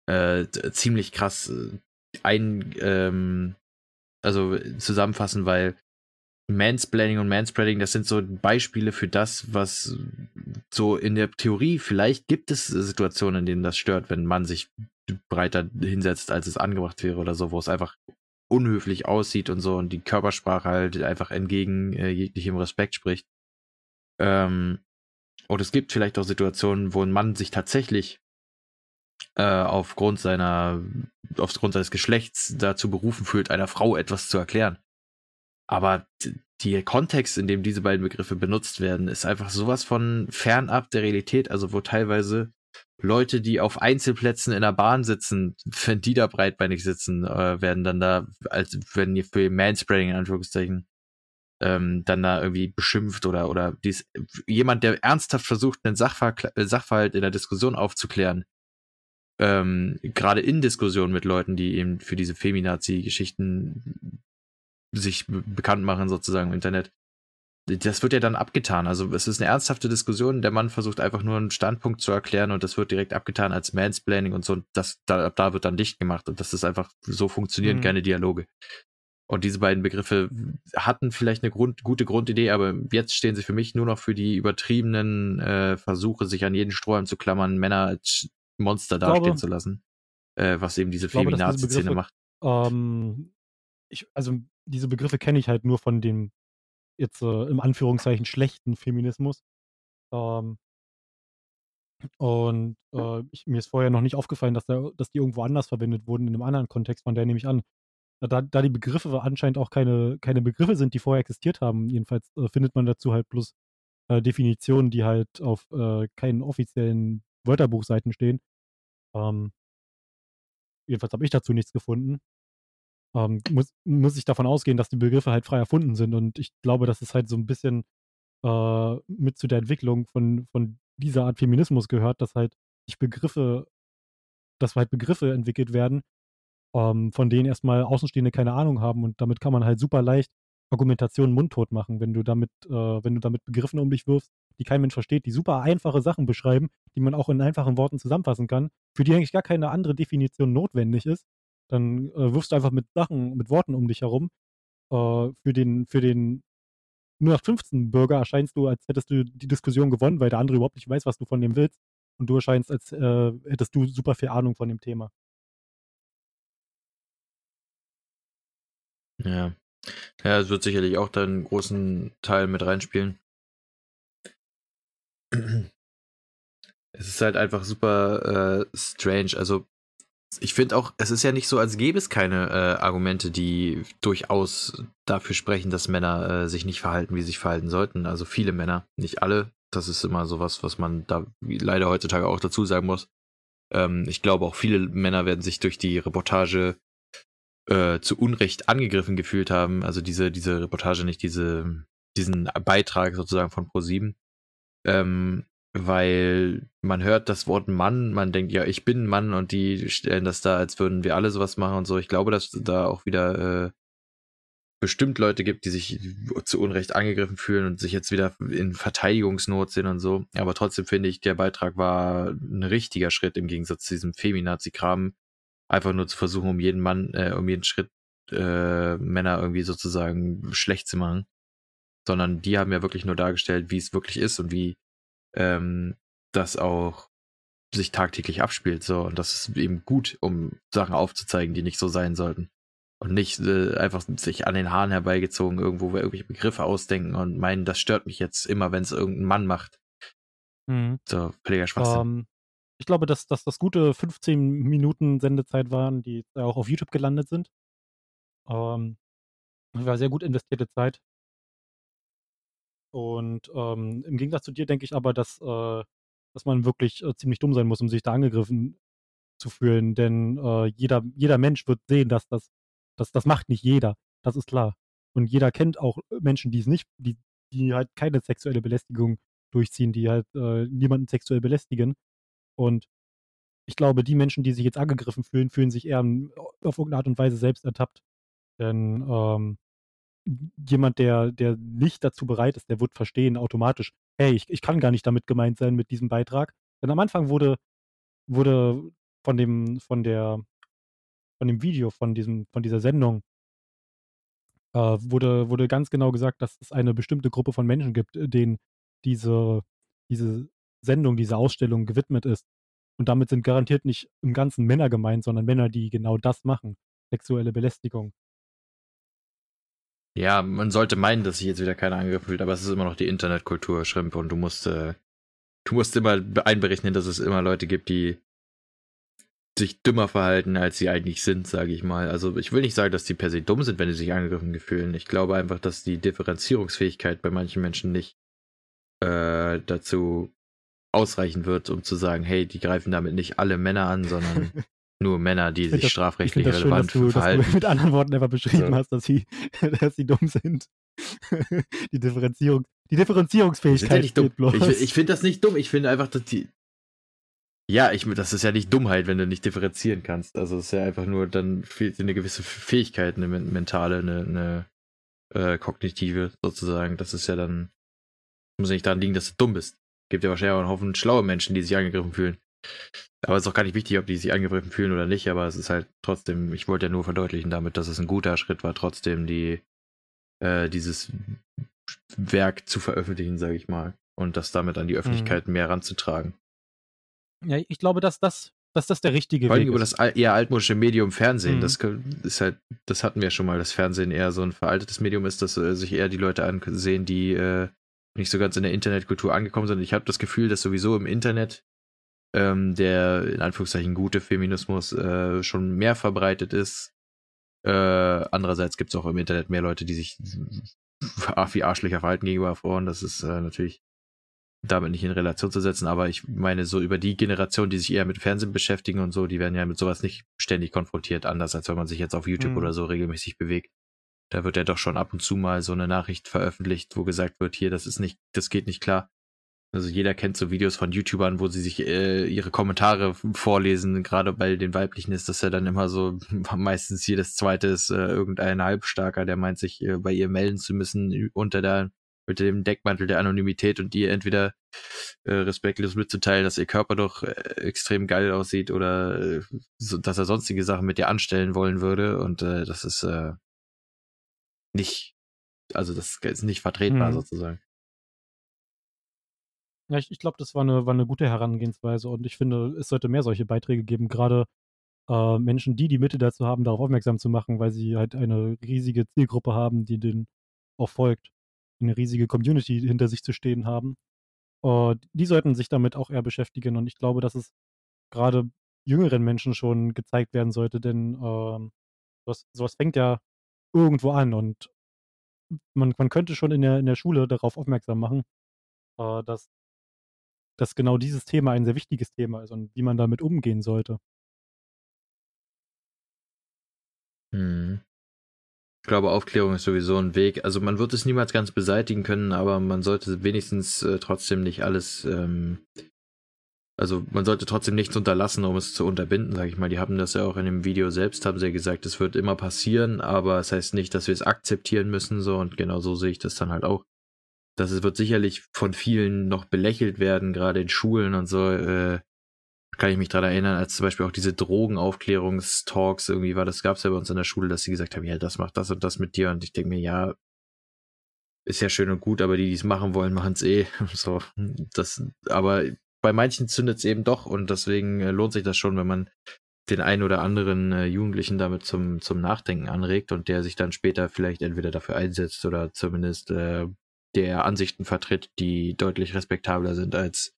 äh, ziemlich krass äh, ein, ähm, also zusammenfassen, weil Mansplaining und Manspreading, das sind so Beispiele für das, was so in der Theorie, vielleicht gibt es Situationen, in denen das stört, wenn man sich breiter hinsetzt, als es angebracht wäre oder so, wo es einfach unhöflich aussieht und so und die Körpersprache halt einfach entgegen äh, jeglichem Respekt spricht. Ähm, und es gibt vielleicht auch Situationen, wo ein Mann sich tatsächlich äh, aufgrund seiner, aufgrund seines Geschlechts dazu berufen fühlt, einer Frau etwas zu erklären. Aber der Kontext, in dem diese beiden Begriffe benutzt werden, ist einfach sowas von fernab der Realität, also wo teilweise Leute, die auf Einzelplätzen in der Bahn sitzen, wenn die da breitbeinig sitzen, äh, werden dann da, als wenn ihr für Manspreading in Anführungszeichen, ähm, dann da irgendwie beschimpft oder, oder dies, jemand, der ernsthaft versucht, einen Sachver Sachverhalt in der Diskussion aufzuklären, ähm, gerade in Diskussionen mit Leuten, die eben für diese Feminazi-Geschichten sich bekannt machen, sozusagen im Internet, das wird ja dann abgetan. Also es ist eine ernsthafte Diskussion. Der Mann versucht einfach nur einen Standpunkt zu erklären und das wird direkt abgetan als Mansplaining und so. Und das, da, da wird dann dicht gemacht. Und das ist einfach, so funktionieren mhm. keine Dialoge. Und diese beiden Begriffe hatten vielleicht eine Grund, gute Grundidee, aber jetzt stehen sie für mich nur noch für die übertriebenen äh, Versuche, sich an jeden Strohhalm zu klammern, Männer als Monster dastehen glaube, zu lassen. Äh, was eben diese Feminazi-Szene macht. Ähm, ich, also diese Begriffe kenne ich halt nur von dem jetzt äh, im Anführungszeichen schlechten Feminismus. Ähm, und äh, ich, mir ist vorher noch nicht aufgefallen, dass, da, dass die irgendwo anders verwendet wurden, in einem anderen Kontext, von der nehme ich an. Da, da die Begriffe anscheinend auch keine, keine Begriffe sind, die vorher existiert haben, jedenfalls äh, findet man dazu halt bloß äh, Definitionen, die halt auf äh, keinen offiziellen Wörterbuchseiten stehen. Ähm, jedenfalls habe ich dazu nichts gefunden ähm, muss, muss ich davon ausgehen, dass die Begriffe halt frei erfunden sind. Und ich glaube, dass es halt so ein bisschen äh, mit zu der Entwicklung von, von dieser Art Feminismus gehört, dass halt sich Begriffe, dass halt Begriffe entwickelt werden, ähm, von denen erstmal Außenstehende keine Ahnung haben. Und damit kann man halt super leicht Argumentationen mundtot machen, wenn du damit, äh, wenn du damit Begriffen um dich wirfst, die kein Mensch versteht, die super einfache Sachen beschreiben, die man auch in einfachen Worten zusammenfassen kann, für die eigentlich gar keine andere Definition notwendig ist, dann äh, wirfst du einfach mit Sachen, mit Worten um dich herum. Äh, für den, für den 0815-Bürger erscheinst du, als hättest du die Diskussion gewonnen, weil der andere überhaupt nicht weiß, was du von dem willst. Und du erscheinst, als äh, hättest du super viel Ahnung von dem Thema. Ja. Ja, es wird sicherlich auch da einen großen Teil mit reinspielen. Es ist halt einfach super äh, strange. Also ich finde auch, es ist ja nicht so, als gäbe es keine äh, Argumente, die durchaus dafür sprechen, dass Männer äh, sich nicht verhalten, wie sie sich verhalten sollten. Also viele Männer, nicht alle. Das ist immer sowas, was man da leider heutzutage auch dazu sagen muss. Ähm, ich glaube, auch viele Männer werden sich durch die Reportage äh, zu Unrecht angegriffen gefühlt haben. Also diese, diese Reportage, nicht diese, diesen Beitrag sozusagen von Pro7. Ähm, weil man hört das Wort Mann, man denkt, ja, ich bin Mann und die stellen das da, als würden wir alle sowas machen und so. Ich glaube, dass da auch wieder äh, bestimmt Leute gibt, die sich zu Unrecht angegriffen fühlen und sich jetzt wieder in Verteidigungsnot sind und so. Aber trotzdem finde ich, der Beitrag war ein richtiger Schritt im Gegensatz zu diesem Feminazi-Kram. Einfach nur zu versuchen, um jeden Mann, äh, um jeden Schritt äh, Männer irgendwie sozusagen schlecht zu machen. Sondern die haben ja wirklich nur dargestellt, wie es wirklich ist und wie ähm, das auch sich tagtäglich abspielt. So, und das ist eben gut, um Sachen aufzuzeigen, die nicht so sein sollten. Und nicht äh, einfach sich an den Haaren herbeigezogen irgendwo irgendwelche Begriffe ausdenken und meinen, das stört mich jetzt immer, wenn es irgendein Mann macht. Mhm. So, völliger Schwachsinn. Um, ähm, ich glaube, dass, dass das gute 15 Minuten Sendezeit waren, die auch auf YouTube gelandet sind. Um, ähm, war sehr gut investierte Zeit. Und ähm, im Gegensatz zu dir denke ich aber, dass, äh, dass man wirklich äh, ziemlich dumm sein muss, um sich da angegriffen zu fühlen. Denn äh, jeder, jeder Mensch wird sehen, dass das, dass das macht nicht jeder. Das ist klar. Und jeder kennt auch Menschen, die es nicht, die, die halt keine sexuelle Belästigung durchziehen, die halt äh, niemanden sexuell belästigen. Und ich glaube, die Menschen, die sich jetzt angegriffen fühlen, fühlen sich eher auf irgendeine Art und Weise selbst ertappt. Denn ähm, jemand, der, der nicht dazu bereit ist, der wird verstehen automatisch, hey, ich, ich kann gar nicht damit gemeint sein mit diesem Beitrag. Denn am Anfang wurde, wurde von dem, von der, von dem Video, von diesem, von dieser Sendung, äh, wurde, wurde ganz genau gesagt, dass es eine bestimmte Gruppe von Menschen gibt, denen diese, diese Sendung, diese Ausstellung gewidmet ist. Und damit sind garantiert nicht im Ganzen Männer gemeint, sondern Männer, die genau das machen. Sexuelle Belästigung. Ja, man sollte meinen, dass sich jetzt wieder keiner angegriffen fühlt, aber es ist immer noch die Internetkultur, Schrimp, und du musst, äh, du musst immer einberechnen, dass es immer Leute gibt, die sich dümmer verhalten, als sie eigentlich sind, sage ich mal. Also ich will nicht sagen, dass die per se dumm sind, wenn sie sich angegriffen fühlen. Ich glaube einfach, dass die Differenzierungsfähigkeit bei manchen Menschen nicht äh, dazu ausreichen wird, um zu sagen, hey, die greifen damit nicht alle Männer an, sondern *laughs* nur Männer, die sich das, strafrechtlich relevant schön, dass du, verhalten. Dass du mit anderen Worten einfach beschrieben so. hast, dass sie, *laughs* dass sie dumm sind. *laughs* die Differenzierung, die Differenzierungsfähigkeit ja. Bloß. Ich, ich finde das nicht dumm. Ich finde einfach, dass die. Ja, ich, das ist ja nicht Dummheit, wenn du nicht differenzieren kannst. Also es ist ja einfach nur, dann fehlt dir eine gewisse Fähigkeit, eine mentale, eine, eine äh, kognitive sozusagen. Das ist ja dann, muss ja nicht daran liegen, dass du dumm bist. Gibt ja wahrscheinlich auch einen Haufen schlaue Menschen, die sich angegriffen fühlen. Aber es ist auch gar nicht wichtig, ob die sich angegriffen fühlen oder nicht, aber es ist halt trotzdem, ich wollte ja nur verdeutlichen damit, dass es ein guter Schritt war, trotzdem die, äh, dieses Werk zu veröffentlichen, sage ich mal. Und das damit an die mhm. Öffentlichkeit mhm. mehr ranzutragen. Ja, ich glaube, dass das, dass das der richtige Vor allem Weg über das eher altmodische Medium Fernsehen. Mhm. Das ist halt, das hatten wir schon mal, dass Fernsehen eher so ein veraltetes Medium ist, dass äh, sich eher die Leute ansehen, die äh, nicht so ganz in der Internetkultur angekommen sind. Ich habe das Gefühl, dass sowieso im Internet ähm, der in Anführungszeichen gute Feminismus äh, schon mehr verbreitet ist. Äh, andererseits gibt es auch im Internet mehr Leute, die sich *laughs* wie Arschlöcher verhalten gegenüber Frauen. Das ist äh, natürlich damit nicht in Relation zu setzen, aber ich meine, so über die Generation, die sich eher mit Fernsehen beschäftigen und so, die werden ja mit sowas nicht ständig konfrontiert, anders als wenn man sich jetzt auf YouTube mhm. oder so regelmäßig bewegt. Da wird ja doch schon ab und zu mal so eine Nachricht veröffentlicht, wo gesagt wird, hier, das ist nicht, das geht nicht klar. Also jeder kennt so Videos von YouTubern, wo sie sich äh, ihre Kommentare vorlesen. Gerade bei den weiblichen ist das ja dann immer so, *laughs* meistens jedes zweite ist äh, irgendein Halbstarker, der meint, sich äh, bei ihr melden zu müssen unter der unter dem Deckmantel der Anonymität und ihr entweder äh, respektlos mitzuteilen, dass ihr Körper doch äh, extrem geil aussieht oder äh, so, dass er sonstige Sachen mit ihr anstellen wollen würde. Und äh, das ist äh, nicht, also das ist nicht vertretbar mhm. sozusagen. Ja, ich, ich glaube, das war eine, war eine gute Herangehensweise und ich finde, es sollte mehr solche Beiträge geben, gerade äh, Menschen, die die Mitte dazu haben, darauf aufmerksam zu machen, weil sie halt eine riesige Zielgruppe haben, die denen auch folgt, eine riesige Community hinter sich zu stehen haben. Äh, die sollten sich damit auch eher beschäftigen und ich glaube, dass es gerade jüngeren Menschen schon gezeigt werden sollte, denn äh, sowas, sowas fängt ja irgendwo an und man, man könnte schon in der, in der Schule darauf aufmerksam machen, äh, dass dass genau dieses Thema ein sehr wichtiges Thema ist und wie man damit umgehen sollte. Hm. Ich glaube, Aufklärung ist sowieso ein Weg. Also man wird es niemals ganz beseitigen können, aber man sollte wenigstens äh, trotzdem nicht alles, ähm, also man sollte trotzdem nichts unterlassen, um es zu unterbinden, sage ich mal. Die haben das ja auch in dem Video selbst, haben sie ja gesagt, es wird immer passieren, aber es das heißt nicht, dass wir es akzeptieren müssen, so und genau so sehe ich das dann halt auch das wird sicherlich von vielen noch belächelt werden, gerade in Schulen und so. Äh, kann ich mich daran erinnern, als zum Beispiel auch diese Drogenaufklärungstalks irgendwie war, das gab es ja bei uns in der Schule, dass sie gesagt haben, ja, das macht das und das mit dir. Und ich denke mir, ja, ist ja schön und gut, aber die, die es machen wollen, machen es eh. *laughs* so, das, aber bei manchen zündet es eben doch und deswegen äh, lohnt sich das schon, wenn man den einen oder anderen äh, Jugendlichen damit zum, zum Nachdenken anregt und der sich dann später vielleicht entweder dafür einsetzt oder zumindest äh, der Ansichten vertritt, die deutlich respektabler sind als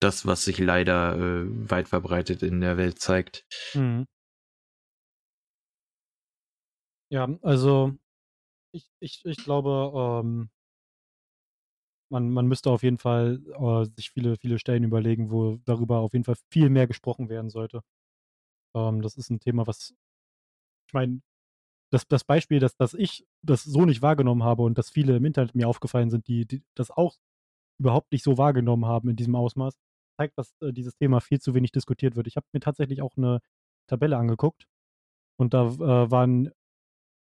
das, was sich leider äh, weit verbreitet in der Welt zeigt. Mhm. Ja, also ich, ich, ich glaube, ähm, man, man müsste auf jeden Fall äh, sich viele, viele Stellen überlegen, wo darüber auf jeden Fall viel mehr gesprochen werden sollte. Ähm, das ist ein Thema, was, ich meine, das, das Beispiel, dass, dass ich das so nicht wahrgenommen habe und dass viele im Internet mir aufgefallen sind, die, die das auch überhaupt nicht so wahrgenommen haben in diesem Ausmaß, zeigt, dass äh, dieses Thema viel zu wenig diskutiert wird. Ich habe mir tatsächlich auch eine Tabelle angeguckt und da äh, waren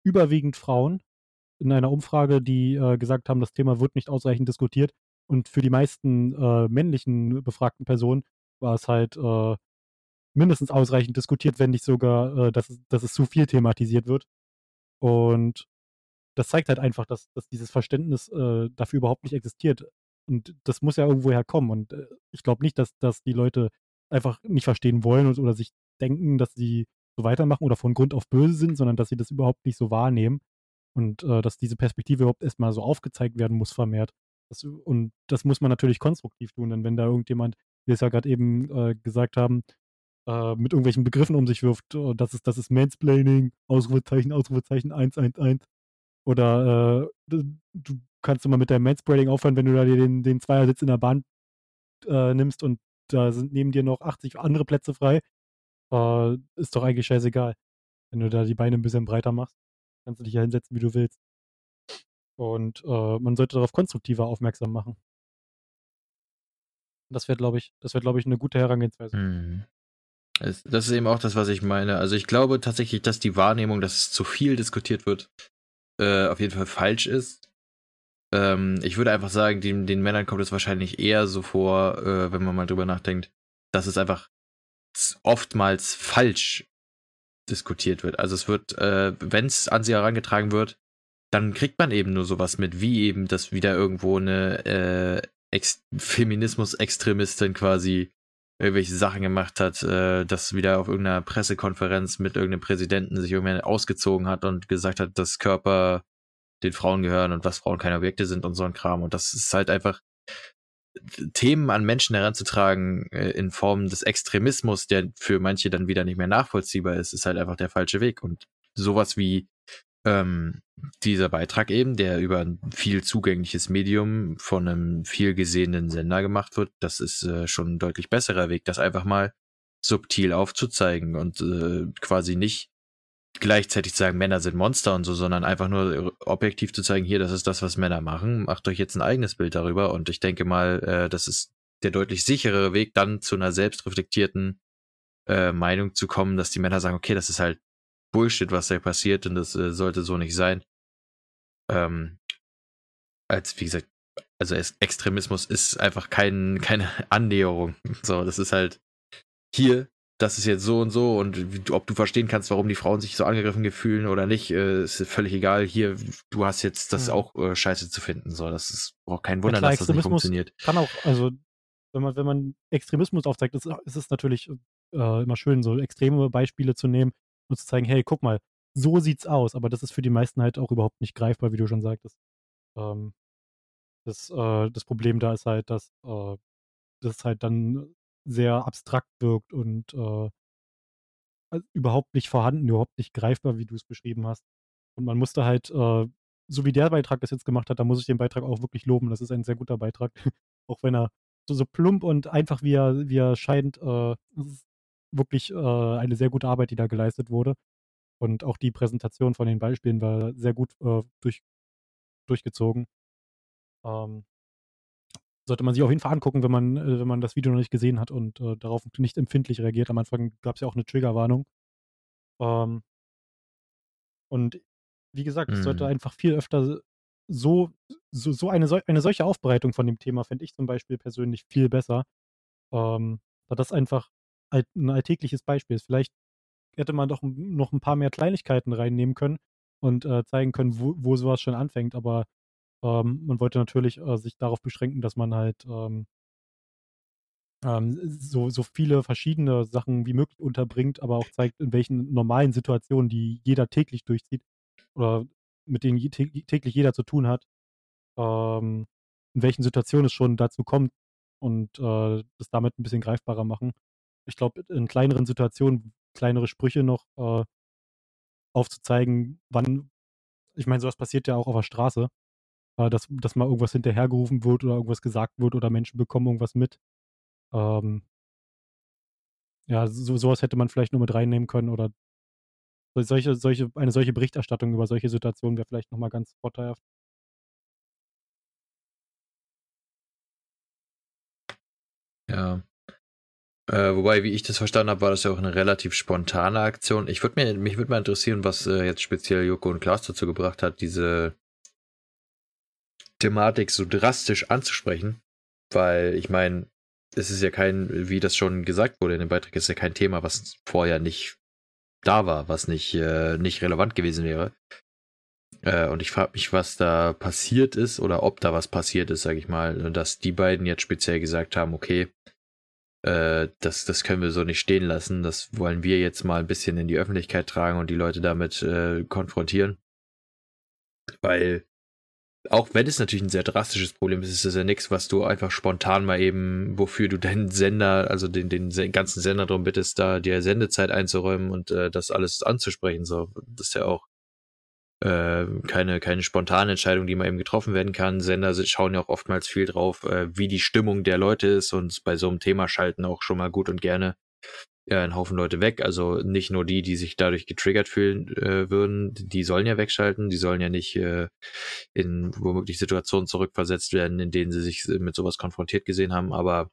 überwiegend Frauen in einer Umfrage, die äh, gesagt haben, das Thema wird nicht ausreichend diskutiert. Und für die meisten äh, männlichen befragten Personen war es halt äh, mindestens ausreichend diskutiert, wenn nicht sogar, äh, dass, dass es zu viel thematisiert wird. Und das zeigt halt einfach, dass, dass dieses Verständnis äh, dafür überhaupt nicht existiert. Und das muss ja irgendwo herkommen. Und äh, ich glaube nicht, dass, dass die Leute einfach nicht verstehen wollen und, oder sich denken, dass sie so weitermachen oder von Grund auf böse sind, sondern dass sie das überhaupt nicht so wahrnehmen. Und äh, dass diese Perspektive überhaupt erstmal so aufgezeigt werden muss, vermehrt. Das, und das muss man natürlich konstruktiv tun, denn wenn da irgendjemand, wie wir es ja gerade eben äh, gesagt haben, äh, mit irgendwelchen Begriffen um sich wirft. Oh, das ist, das ist Mansplaining, Ausrufezeichen, Ausrufezeichen 111. Oder äh, du kannst immer mit deinem Mansplaining aufhören, wenn du da den, den Zweiersitz in der Bahn äh, nimmst und da sind neben dir noch 80 andere Plätze frei. Äh, ist doch eigentlich scheißegal. Wenn du da die Beine ein bisschen breiter machst, kannst du dich ja hinsetzen, wie du willst. Und äh, man sollte darauf konstruktiver aufmerksam machen. Das wäre, glaube ich, das wäre, ich, eine gute Herangehensweise. Mhm. Das ist eben auch das, was ich meine. Also ich glaube tatsächlich, dass die Wahrnehmung, dass es zu viel diskutiert wird, äh, auf jeden Fall falsch ist. Ähm, ich würde einfach sagen, den, den Männern kommt es wahrscheinlich eher so vor, äh, wenn man mal drüber nachdenkt, dass es einfach oftmals falsch diskutiert wird. Also es wird, äh, wenn es an sie herangetragen wird, dann kriegt man eben nur sowas mit, wie eben, dass wieder irgendwo eine äh, Ex Feminismus-Extremistin quasi irgendwelche Sachen gemacht hat, äh, dass wieder auf irgendeiner Pressekonferenz mit irgendeinem Präsidenten sich irgendwie ausgezogen hat und gesagt hat, dass Körper den Frauen gehören und dass Frauen keine Objekte sind und so ein Kram. Und das ist halt einfach Themen an Menschen heranzutragen äh, in Form des Extremismus, der für manche dann wieder nicht mehr nachvollziehbar ist, ist halt einfach der falsche Weg. Und sowas wie ähm, dieser Beitrag eben, der über ein viel zugängliches Medium von einem viel gesehenen Sender gemacht wird, das ist äh, schon ein deutlich besserer Weg, das einfach mal subtil aufzuzeigen und äh, quasi nicht gleichzeitig zu sagen, Männer sind Monster und so, sondern einfach nur objektiv zu zeigen, hier, das ist das, was Männer machen, macht euch jetzt ein eigenes Bild darüber und ich denke mal, äh, das ist der deutlich sicherere Weg, dann zu einer selbstreflektierten äh, Meinung zu kommen, dass die Männer sagen, okay, das ist halt Bullshit, was da passiert und das äh, sollte so nicht sein. Ähm, als, wie gesagt, also Extremismus ist einfach kein, keine *laughs* Annäherung. So, das ist halt hier, das ist jetzt so und so und ob du verstehen kannst, warum die Frauen sich so angegriffen fühlen oder nicht, äh, ist völlig egal. Hier, du hast jetzt das ja. auch äh, scheiße zu finden. So, das ist auch kein Wunder, ja, klar, dass das nicht funktioniert. Kann auch, also wenn man, wenn man Extremismus aufzeigt, ist, ist es natürlich äh, immer schön, so extreme Beispiele zu nehmen und zu zeigen, hey, guck mal, so sieht's aus. Aber das ist für die meisten halt auch überhaupt nicht greifbar, wie du schon sagtest. Ähm, das, äh, das Problem da ist halt, dass äh, das halt dann sehr abstrakt wirkt und äh, überhaupt nicht vorhanden, überhaupt nicht greifbar, wie du es beschrieben hast. Und man musste halt, äh, so wie der Beitrag das jetzt gemacht hat, da muss ich den Beitrag auch wirklich loben. Das ist ein sehr guter Beitrag. *laughs* auch wenn er so, so plump und einfach wie er, wie er scheint, äh, wirklich äh, eine sehr gute Arbeit, die da geleistet wurde. Und auch die Präsentation von den Beispielen war sehr gut äh, durch, durchgezogen. Ähm, sollte man sich auf jeden Fall angucken, wenn man, äh, wenn man das Video noch nicht gesehen hat und äh, darauf nicht empfindlich reagiert. Am Anfang gab es ja auch eine Triggerwarnung. Ähm, und wie gesagt, es sollte mhm. einfach viel öfter so, so, so eine, eine solche Aufbereitung von dem Thema, finde ich zum Beispiel persönlich viel besser. Ähm, da das einfach ein alltägliches Beispiel ist. Vielleicht hätte man doch noch ein paar mehr Kleinigkeiten reinnehmen können und äh, zeigen können, wo, wo sowas schon anfängt. Aber ähm, man wollte natürlich äh, sich darauf beschränken, dass man halt ähm, ähm, so, so viele verschiedene Sachen wie möglich unterbringt, aber auch zeigt, in welchen normalen Situationen, die jeder täglich durchzieht oder mit denen täglich jeder zu tun hat, ähm, in welchen Situationen es schon dazu kommt und äh, das damit ein bisschen greifbarer machen ich glaube, in kleineren Situationen kleinere Sprüche noch äh, aufzuzeigen, wann, ich meine, sowas passiert ja auch auf der Straße, äh, dass, dass mal irgendwas hinterhergerufen wird oder irgendwas gesagt wird oder Menschen bekommen irgendwas mit. Ähm, ja, so, sowas hätte man vielleicht nur mit reinnehmen können oder solche, solche, eine solche Berichterstattung über solche Situationen wäre vielleicht nochmal ganz vorteilhaft. Ja, äh, wobei, wie ich das verstanden habe, war das ja auch eine relativ spontane Aktion. Ich würde mir, mich würde mal interessieren, was äh, jetzt speziell Joko und Klaas dazu gebracht hat, diese Thematik so drastisch anzusprechen. Weil ich meine, es ist ja kein, wie das schon gesagt wurde in dem Beitrag, ist ja kein Thema, was vorher nicht da war, was nicht, äh, nicht relevant gewesen wäre. Äh, und ich frage mich, was da passiert ist oder ob da was passiert ist, sage ich mal, dass die beiden jetzt speziell gesagt haben, okay, äh, das, das können wir so nicht stehen lassen. Das wollen wir jetzt mal ein bisschen in die Öffentlichkeit tragen und die Leute damit äh, konfrontieren. Weil, auch wenn es natürlich ein sehr drastisches Problem ist, ist es ja nichts, was du einfach spontan mal eben, wofür du deinen Sender, also den, den ganzen Sender darum bittest, da dir Sendezeit einzuräumen und äh, das alles anzusprechen. So, das ist ja auch äh, keine, keine spontane Entscheidung, die mal eben getroffen werden kann. Sender schauen ja auch oftmals viel drauf, äh, wie die Stimmung der Leute ist und bei so einem Thema schalten auch schon mal gut und gerne ja, einen Haufen Leute weg. Also nicht nur die, die sich dadurch getriggert fühlen äh, würden, die sollen ja wegschalten, die sollen ja nicht äh, in womöglich Situationen zurückversetzt werden, in denen sie sich mit sowas konfrontiert gesehen haben, aber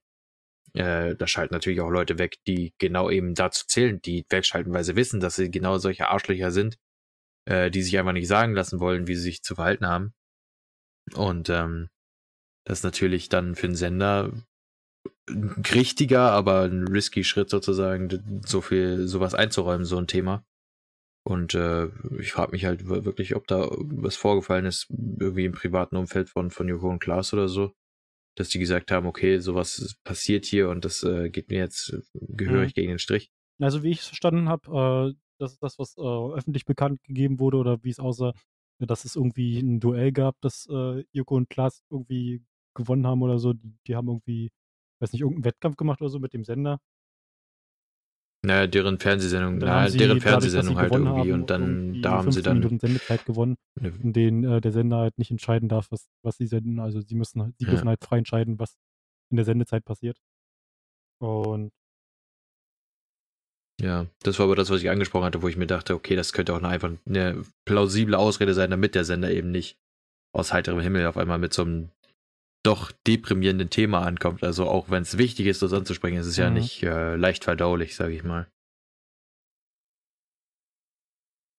äh, da schalten natürlich auch Leute weg, die genau eben dazu zählen, die wegschalten, weil sie wissen, dass sie genau solche Arschlöcher sind äh, die sich einfach nicht sagen lassen wollen, wie sie sich zu verhalten haben. Und ähm, das ist natürlich dann für den Sender ein richtiger, aber ein risky Schritt sozusagen, so viel sowas einzuräumen, so ein Thema. Und äh, ich frage mich halt wirklich, ob da was vorgefallen ist, irgendwie im privaten Umfeld von, von Joko und Klaas oder so, dass die gesagt haben, okay, sowas passiert hier und das äh, geht mir jetzt gehörig mhm. gegen den Strich. Also wie ich es verstanden habe, äh, das ist das, was äh, öffentlich bekannt gegeben wurde oder wie es aussah, dass es irgendwie ein Duell gab, dass äh, Joko und Klaas irgendwie gewonnen haben oder so. Die, die haben irgendwie, weiß nicht, irgendeinen Wettkampf gemacht oder so mit dem Sender. Naja, deren Fernsehsendung, na, deren Fernsehsendung halt irgendwie und dann da haben sie dann Minuten Sendezeit gewonnen, ne, in denen äh, der Sender halt nicht entscheiden darf, was, was sie senden. Also sie müssen, halt, sie ja. dürfen halt frei entscheiden, was in der Sendezeit passiert. Und ja, das war aber das, was ich angesprochen hatte, wo ich mir dachte, okay, das könnte auch einfach eine plausible Ausrede sein, damit der Sender eben nicht aus heiterem Himmel auf einmal mit so einem doch deprimierenden Thema ankommt. Also auch wenn es wichtig ist, das anzusprechen, ist es mhm. ja nicht äh, leicht verdaulich, sage ich mal.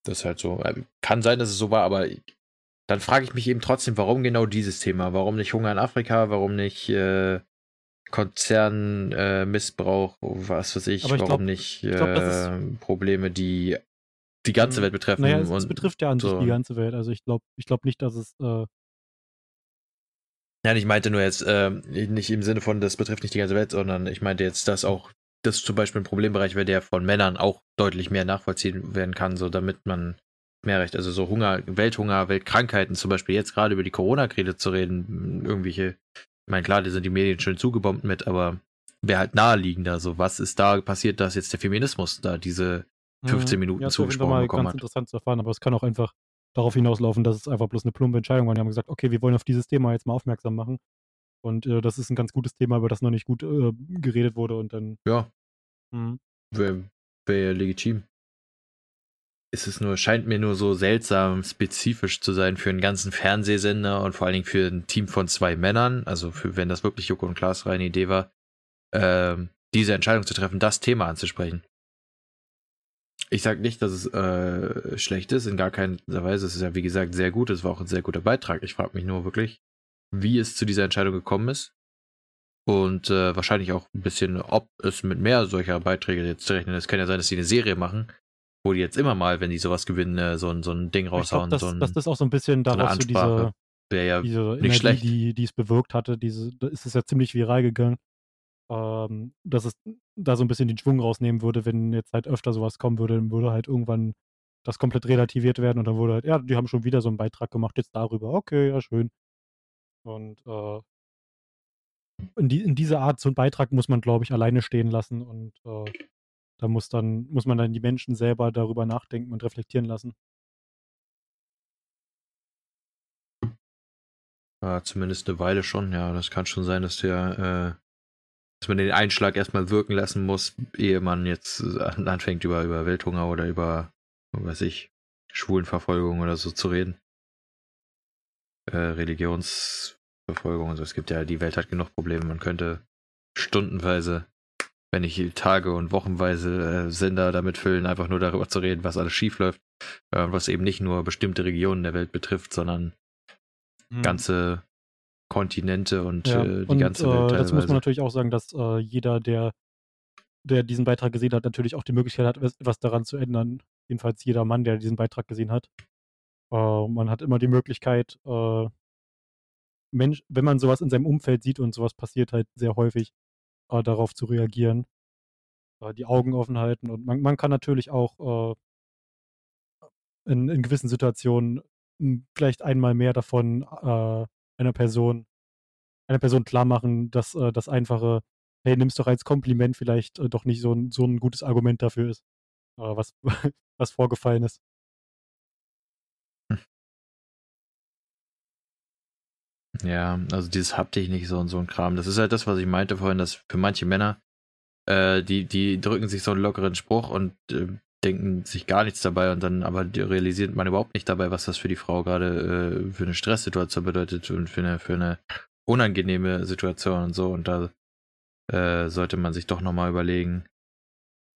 Das ist halt so. Äh, kann sein, dass es so war, aber dann frage ich mich eben trotzdem, warum genau dieses Thema? Warum nicht Hunger in Afrika? Warum nicht äh, Konzernmissbrauch? Äh, was weiß ich? ich warum glaub, nicht glaub, äh, Probleme, die die ganze mhm. Welt betreffen? Naja, es, es betrifft ja an so. sich die ganze Welt. Also ich glaube ich glaub nicht, dass es äh, Nein, ich meinte nur jetzt äh, nicht im Sinne von, das betrifft nicht die ganze Welt, sondern ich meinte jetzt, dass auch das zum Beispiel ein Problembereich wäre, der von Männern auch deutlich mehr nachvollziehen werden kann, so damit man mehr Recht, also so Hunger, Welthunger, Weltkrankheiten, zum Beispiel jetzt gerade über die Corona-Krise zu reden, irgendwelche, ich meine, klar, da sind die Medien schön zugebombt mit, aber wäre halt naheliegender, so was ist da passiert, dass jetzt der Feminismus da diese 15 mhm. Minuten ja, zugesprochen bekommen ganz hat. interessant zu erfahren, aber es kann auch einfach darauf hinauslaufen, dass es einfach bloß eine plumpe Entscheidung war. Die haben gesagt, okay, wir wollen auf dieses Thema jetzt mal aufmerksam machen. Und äh, das ist ein ganz gutes Thema, über das noch nicht gut äh, geredet wurde und dann. Ja. Mhm. Wäre wär legitim. Ist es nur, scheint mir nur so seltsam spezifisch zu sein für einen ganzen Fernsehsender und vor allen Dingen für ein Team von zwei Männern, also für, wenn das wirklich Joko und Klaas reine Idee war, äh, diese Entscheidung zu treffen, das Thema anzusprechen. Ich sage nicht, dass es äh, schlecht ist, in gar keiner Weise. Es ist ja, wie gesagt, sehr gut. Es war auch ein sehr guter Beitrag. Ich frage mich nur wirklich, wie es zu dieser Entscheidung gekommen ist. Und äh, wahrscheinlich auch ein bisschen, ob es mit mehr solcher Beiträge jetzt zu rechnen ist. Es kann ja sein, dass sie eine Serie machen, wo die jetzt immer mal, wenn die sowas gewinnen, äh, so, ein, so ein Ding raushauen. Glaub, dass, so ein, das auch so ein bisschen darauf so diese, ja diese nicht Energie, schlecht. die, die es bewirkt hatte, diese, da ist es ja ziemlich viral gegangen ähm, dass es da so ein bisschen den Schwung rausnehmen würde, wenn jetzt halt öfter sowas kommen würde, dann würde halt irgendwann das komplett relativiert werden und dann wurde halt, ja, die haben schon wieder so einen Beitrag gemacht, jetzt darüber, okay, ja, schön. Und äh, in, die, in dieser Art, so einen Beitrag muss man, glaube ich, alleine stehen lassen und äh, da muss dann, muss man dann die Menschen selber darüber nachdenken und reflektieren lassen. Ja, zumindest eine Weile schon, ja. Das kann schon sein, dass der äh, dass man den Einschlag erstmal wirken lassen muss, ehe man jetzt anfängt über, über Welthunger oder über, weiß ich, Schwulenverfolgung oder so zu reden. Äh, Religionsverfolgung und so. Es gibt ja, die Welt hat genug Probleme. Man könnte stundenweise, wenn nicht Tage und wochenweise äh, Sender damit füllen, einfach nur darüber zu reden, was alles schief läuft. Äh, was eben nicht nur bestimmte Regionen der Welt betrifft, sondern hm. ganze Kontinente und ja. äh, die und, ganze Welt. Äh, dazu muss man natürlich auch sagen, dass äh, jeder, der, der diesen Beitrag gesehen hat, natürlich auch die Möglichkeit hat, etwas daran zu ändern. Jedenfalls jeder Mann, der diesen Beitrag gesehen hat. Äh, man hat immer die Möglichkeit, Mensch, wenn man sowas in seinem Umfeld sieht und sowas passiert halt sehr häufig, äh, darauf zu reagieren, die Augen offen halten und man, man kann natürlich auch in, in gewissen Situationen hm, vielleicht einmal mehr davon äh, einer Person, einer Person klar machen, dass äh, das einfache, hey, nimm's doch als Kompliment vielleicht äh, doch nicht so ein, so ein gutes Argument dafür ist, äh, was, *laughs* was vorgefallen ist. Ja, also dieses nicht so und so ein Kram. Das ist halt das, was ich meinte vorhin, dass für manche Männer, äh, die, die drücken sich so einen lockeren Spruch und äh, denken sich gar nichts dabei und dann aber realisiert man überhaupt nicht dabei, was das für die Frau gerade äh, für eine Stresssituation bedeutet und für eine, für eine unangenehme Situation und so. Und da äh, sollte man sich doch nochmal überlegen,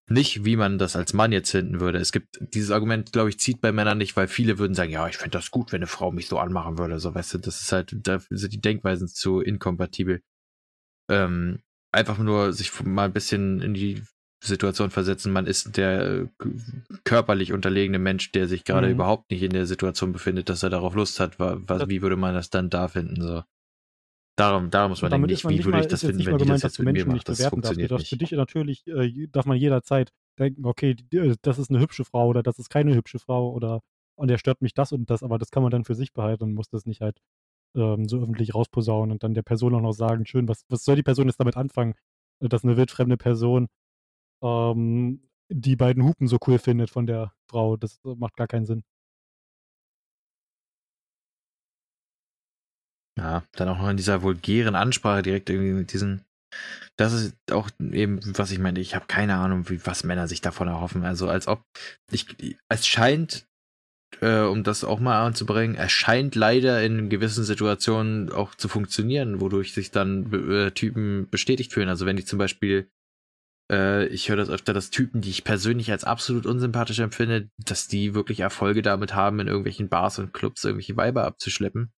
nicht, wie man das als Mann jetzt finden würde. Es gibt dieses Argument, glaube ich, zieht bei Männern nicht, weil viele würden sagen, ja, ich fände das gut, wenn eine Frau mich so anmachen würde. So, weißt du, das ist halt, da sind die Denkweisen zu inkompatibel. Ähm, einfach nur sich mal ein bisschen in die Situation versetzen, man ist der äh, körperlich unterlegene Mensch, der sich gerade mhm. überhaupt nicht in der Situation befindet, dass er darauf Lust hat. Was, wie würde man das dann da finden? So. Darum, darum muss man denken, nicht, wie würde ich das finden, wenn gemeint, das jetzt mit Menschen nicht bewerten darf. Das für dich natürlich äh, darf man jederzeit denken, okay, äh, das ist eine hübsche Frau oder das ist keine hübsche Frau oder und der stört mich das und das, aber das kann man dann für sich behalten und muss das nicht halt ähm, so öffentlich rausposaunen und dann der Person auch noch sagen, schön, was, was soll die Person jetzt damit anfangen, dass eine wildfremde Person ähm, die beiden Hupen so cool findet von der Frau. Das macht gar keinen Sinn. Ja, dann auch noch in dieser vulgären Ansprache direkt irgendwie mit diesen. Das ist auch eben, was ich meine. Ich habe keine Ahnung, wie, was Männer sich davon erhoffen. Also als ob ich, es scheint, äh, um das auch mal anzubringen, es scheint leider in gewissen Situationen auch zu funktionieren, wodurch sich dann äh, Typen bestätigt fühlen. Also wenn ich zum Beispiel, äh, ich höre das öfter, dass Typen, die ich persönlich als absolut unsympathisch empfinde, dass die wirklich Erfolge damit haben, in irgendwelchen Bars und Clubs irgendwelche Weiber abzuschleppen.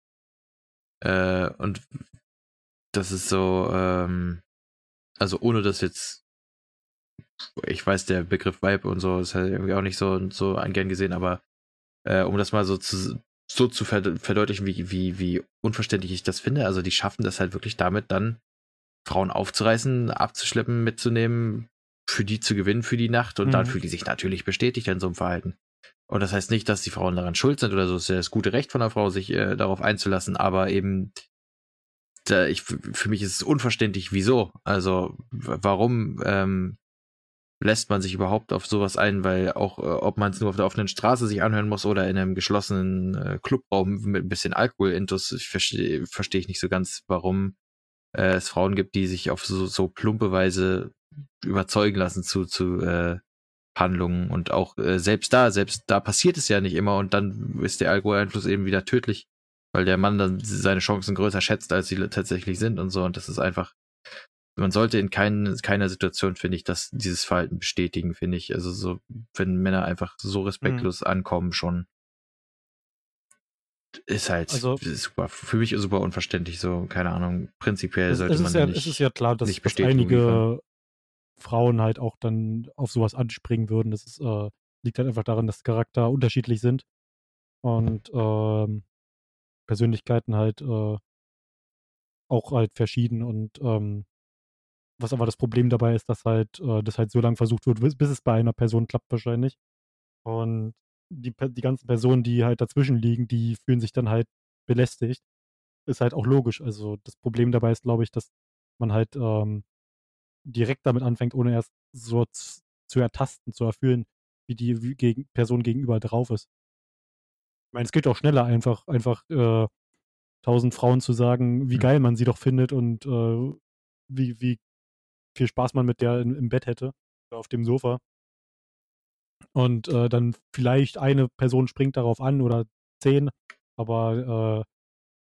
Äh, und das ist so, ähm, also ohne das jetzt, ich weiß, der Begriff Vibe und so ist halt irgendwie auch nicht so, so gern gesehen, aber äh, um das mal so zu, so zu verdeutlichen, wie, wie, wie unverständlich ich das finde. Also die schaffen das halt wirklich damit dann, Frauen aufzureißen, abzuschleppen, mitzunehmen, für die zu gewinnen für die Nacht und mhm. dann fühlen die sich natürlich bestätigt in so einem Verhalten. Und das heißt nicht, dass die Frauen daran schuld sind oder so. Es ist ja das gute Recht von der Frau, sich äh, darauf einzulassen, aber eben, da, ich, für mich ist es unverständlich, wieso. Also, warum ähm, lässt man sich überhaupt auf sowas ein, weil auch, äh, ob man es nur auf der offenen Straße sich anhören muss oder in einem geschlossenen äh, Clubraum mit ein bisschen Alkohol intus, ich verstehe versteh ich nicht so ganz, warum äh, es Frauen gibt, die sich auf so, so plumpe Weise überzeugen lassen zu, zu äh, Handlungen und auch äh, selbst da, selbst da passiert es ja nicht immer und dann ist der Alkoholeinfluss eben wieder tödlich, weil der Mann dann seine Chancen größer schätzt, als sie tatsächlich sind und so. Und das ist einfach, man sollte in kein, keiner Situation, finde ich, dass dieses Verhalten bestätigen, finde ich, also so, wenn Männer einfach so respektlos mhm. ankommen schon, ist halt also, super, für mich super unverständlich, so, keine Ahnung, prinzipiell sollte man ja, nicht Es ist ja klar, dass, dass einige Frauen halt auch dann auf sowas anspringen würden. Das ist, äh, liegt halt einfach daran, dass Charakter unterschiedlich sind und ähm, Persönlichkeiten halt äh, auch halt verschieden und ähm, was aber das Problem dabei ist, dass halt äh, das halt so lange versucht wird, bis, bis, es bei einer Person klappt wahrscheinlich. Und die, die ganzen Personen, die halt dazwischen liegen, die fühlen sich dann halt belästigt. Ist halt auch logisch. Also das Problem dabei ist, glaube ich, dass man halt ähm, direkt damit anfängt, ohne erst so zu ertasten, zu erfüllen, wie die wie gegen, Person gegenüber drauf ist. Ich meine, es geht auch schneller, einfach, einfach äh, tausend Frauen zu sagen, wie mhm. geil man sie doch findet und äh, wie, wie viel Spaß man mit der in, im Bett hätte, auf dem Sofa. Und äh, dann vielleicht eine Person springt darauf an oder zehn, aber äh,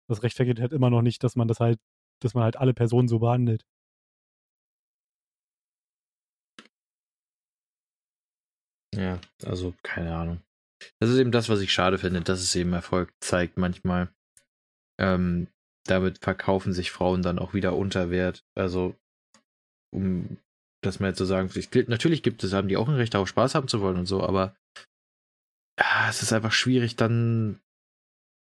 das rechtfertigt halt immer noch nicht, dass man das halt, dass man halt alle Personen so behandelt. Ja, also keine Ahnung. Das ist eben das, was ich schade finde, dass es eben Erfolg zeigt manchmal. Ähm, damit verkaufen sich Frauen dann auch wieder unter Wert. Also, um das mal zu so sagen, natürlich gibt es, haben die auch ein Recht darauf, Spaß haben zu wollen und so, aber ja, es ist einfach schwierig, dann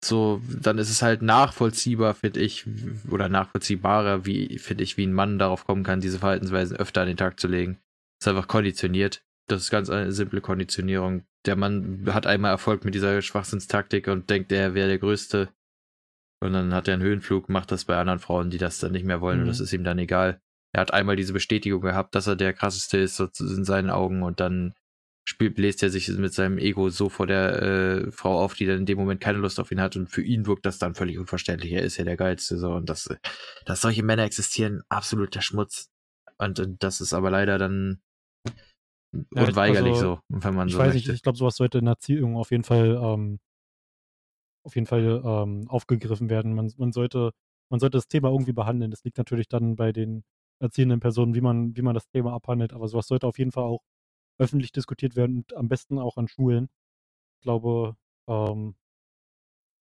so, dann ist es halt nachvollziehbar, finde ich, oder nachvollziehbarer, wie, finde ich, wie ein Mann darauf kommen kann, diese Verhaltensweisen öfter an den Tag zu legen. ist einfach konditioniert. Das ist ganz eine simple Konditionierung. Der Mann hat einmal Erfolg mit dieser Schwachsinnstaktik und denkt, er wäre der Größte. Und dann hat er einen Höhenflug, macht das bei anderen Frauen, die das dann nicht mehr wollen mhm. und das ist ihm dann egal. Er hat einmal diese Bestätigung gehabt, dass er der krasseste ist in seinen Augen und dann spielt, bläst er sich mit seinem Ego so vor der äh, Frau auf, die dann in dem Moment keine Lust auf ihn hat und für ihn wirkt das dann völlig unverständlich. Er ist ja der Geilste so und das, dass solche Männer existieren, absoluter Schmutz. Und, und das ist aber leider dann ja, unweigerlich also, so, wenn man ich so weiß möchte. nicht, ich glaube, sowas sollte in Erziehung auf jeden Fall ähm, auf jeden Fall ähm, aufgegriffen werden. Man, man, sollte, man sollte das Thema irgendwie behandeln. Das liegt natürlich dann bei den erziehenden Personen, wie man, wie man das Thema abhandelt, aber sowas sollte auf jeden Fall auch öffentlich diskutiert werden und am besten auch an Schulen. Ich glaube, ähm,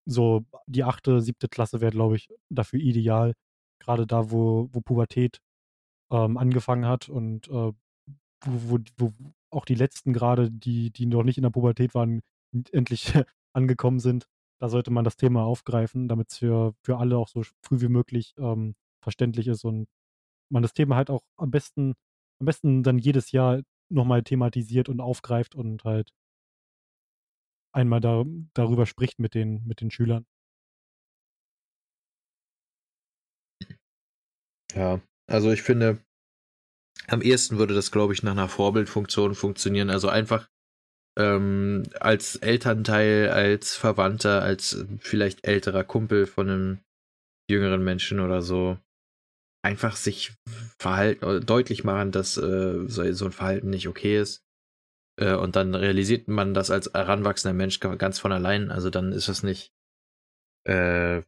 so die achte, siebte Klasse wäre, glaube ich, dafür ideal. Gerade da, wo, wo Pubertät ähm, angefangen hat und äh, wo, wo, wo auch die letzten gerade, die, die noch nicht in der Pubertät waren, endlich *laughs* angekommen sind. Da sollte man das Thema aufgreifen, damit es für, für alle auch so früh wie möglich ähm, verständlich ist und man das Thema halt auch am besten, am besten dann jedes Jahr nochmal thematisiert und aufgreift und halt einmal da, darüber spricht mit den, mit den Schülern. Ja, also ich finde, am ehesten würde das, glaube ich, nach einer Vorbildfunktion funktionieren. Also einfach ähm, als Elternteil, als Verwandter, als vielleicht älterer Kumpel von einem jüngeren Menschen oder so einfach sich verhalten, äh, deutlich machen, dass äh, so, ein Verhalten nicht okay ist. Äh, und dann realisiert man das als heranwachsender Mensch ganz von allein. Also dann ist es nicht, äh,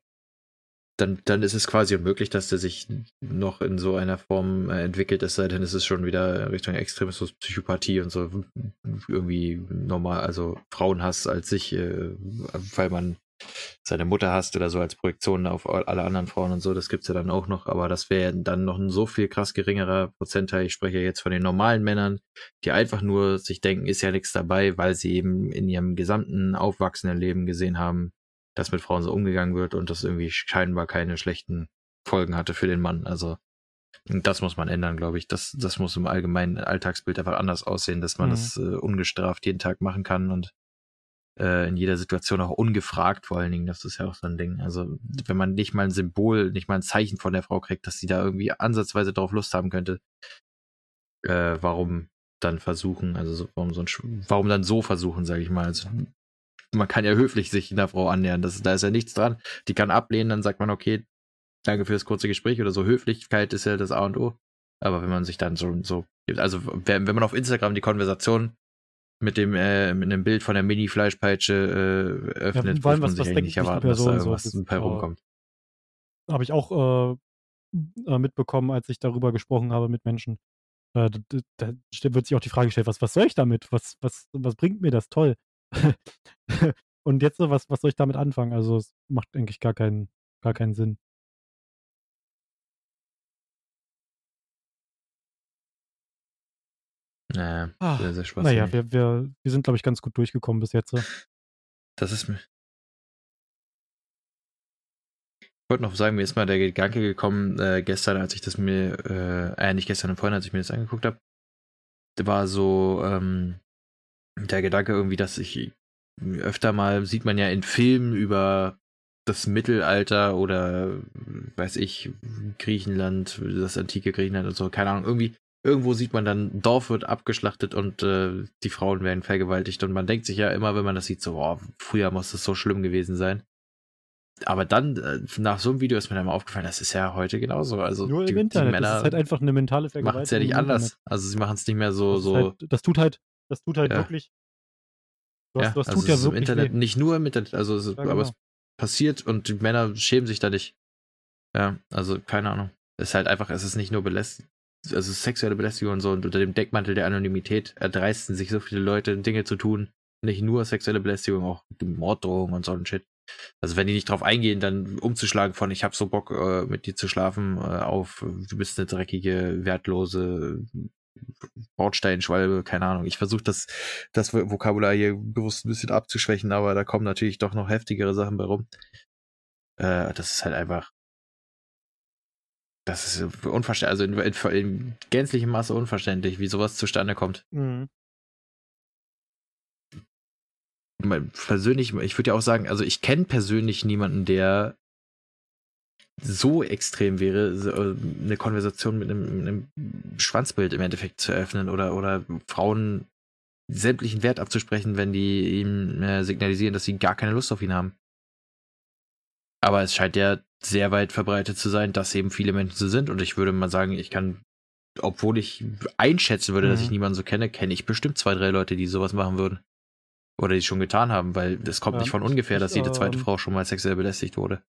dann, dann ist es quasi unmöglich, dass der sich noch in so einer Form äh, entwickelt, es sei denn, es ist schon wieder Richtung Extremismus, Psychopathie und so irgendwie normal, also Frauenhass als sich, äh, weil man seine Mutter hasst oder so als Projektion auf alle anderen Frauen und so, das gibt's ja dann auch noch, aber das wäre dann noch ein so viel krass geringerer Prozentteil. Ich spreche jetzt von den normalen Männern, die einfach nur sich denken, ist ja nichts dabei, weil sie eben in ihrem gesamten aufwachsenden Leben gesehen haben, dass mit Frauen so umgegangen wird und das irgendwie scheinbar keine schlechten Folgen hatte für den Mann. Also das muss man ändern, glaube ich. Das, das muss im allgemeinen Alltagsbild einfach anders aussehen, dass man mhm. das äh, ungestraft jeden Tag machen kann und äh, in jeder Situation auch ungefragt vor allen Dingen. Das ist ja auch so ein Ding. Also wenn man nicht mal ein Symbol, nicht mal ein Zeichen von der Frau kriegt, dass sie da irgendwie ansatzweise drauf Lust haben könnte, äh, warum dann versuchen, also so, warum so ein, warum dann so versuchen, sage ich mal. Also man kann ja höflich sich einer Frau annähern. Das, da ist ja nichts dran. Die kann ablehnen, dann sagt man, okay, danke für das kurze Gespräch oder so. Höflichkeit ist ja das A und O. Aber wenn man sich dann so, so also wenn, wenn man auf Instagram die Konversation mit dem äh, mit einem Bild von der Mini-Fleischpeitsche äh, öffnet, ja, wollen was, was nicht erwarten, dass da irgendwas so, bei rumkommt. Habe ich auch äh, äh, mitbekommen, als ich darüber gesprochen habe mit Menschen. Äh, da, da, wird sich auch die Frage gestellt, was, was soll ich damit? Was, was, was bringt mir das? Toll. *laughs* Und jetzt, was, was soll ich damit anfangen? Also es macht eigentlich gar keinen, gar keinen Sinn. Naja, ah, sehr, sehr Spaß. Naja, wir, wir, wir sind, glaube ich, ganz gut durchgekommen bis jetzt. Das ist mir. Ich wollte noch sagen, mir ist mal der Gedanke gekommen, äh, gestern, als ich das mir, äh, äh nicht gestern, vorhin, als ich mir das angeguckt habe, war so, ähm, der Gedanke irgendwie, dass ich öfter mal sieht man ja in Filmen über das Mittelalter oder weiß ich, Griechenland, das antike Griechenland und so, keine Ahnung, irgendwie, irgendwo sieht man dann, ein Dorf wird abgeschlachtet und äh, die Frauen werden vergewaltigt und man denkt sich ja immer, wenn man das sieht, so, oh, früher muss das so schlimm gewesen sein. Aber dann, äh, nach so einem Video ist mir dann mal aufgefallen, das ist ja heute genauso. Also Nur die, im Internet. Die Männer das ist halt einfach eine mentale Vergewaltigung. Machen es ja nicht anders. Also sie machen es nicht mehr so. Das, so halt, das tut halt das tut halt ja. wirklich. Was, ja, was also tut ja wirklich. Im Internet, weh. nicht nur im Internet, also es, ja, genau. aber es passiert und die Männer schämen sich da nicht. Ja, also keine Ahnung. Es ist halt einfach, es ist nicht nur Belästigung, also sexuelle Belästigung und so und unter dem Deckmantel der Anonymität erdreisten sich so viele Leute Dinge zu tun. Nicht nur sexuelle Belästigung, auch Morddrohungen und so ein Shit. Also wenn die nicht drauf eingehen, dann umzuschlagen von ich hab so Bock äh, mit dir zu schlafen äh, auf du bist eine dreckige, wertlose Bordsteinschwalbe, keine Ahnung. Ich versuche das, das Vokabular hier bewusst ein bisschen abzuschwächen, aber da kommen natürlich doch noch heftigere Sachen bei rum. Äh, das ist halt einfach. Das ist unverständlich, also in, in, in, gänzlichem Maße unverständlich, wie sowas zustande kommt. Mhm. Persönlich, ich würde ja auch sagen, also ich kenne persönlich niemanden, der so extrem wäre, äh, eine Konversation mit einem, einem, Schwanzbild im Endeffekt zu öffnen oder, oder Frauen sämtlichen Wert abzusprechen, wenn die ihm äh, signalisieren, dass sie gar keine Lust auf ihn haben. Aber es scheint ja sehr weit verbreitet zu sein, dass eben viele Menschen so sind und ich würde mal sagen, ich kann, obwohl ich einschätzen würde, mhm. dass ich niemanden so kenne, kenne ich bestimmt zwei, drei Leute, die sowas machen würden. Oder die es schon getan haben, weil es kommt ja, nicht von ungefähr, dass jede zweite ähm, Frau schon mal sexuell belästigt wurde.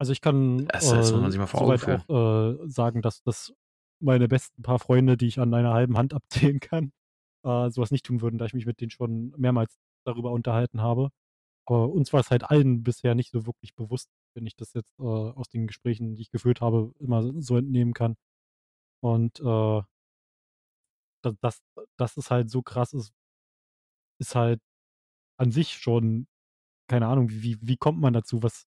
Also ich kann das, mal vor soweit auch äh, sagen, dass das meine besten paar Freunde, die ich an einer halben Hand abzählen kann, äh, sowas nicht tun würden, da ich mich mit denen schon mehrmals darüber unterhalten habe. Aber uns war es halt allen bisher nicht so wirklich bewusst, wenn ich das jetzt äh, aus den Gesprächen, die ich geführt habe, immer so entnehmen kann. Und äh, dass, dass es halt so krass ist, ist halt an sich schon, keine Ahnung, wie, wie kommt man dazu? Was,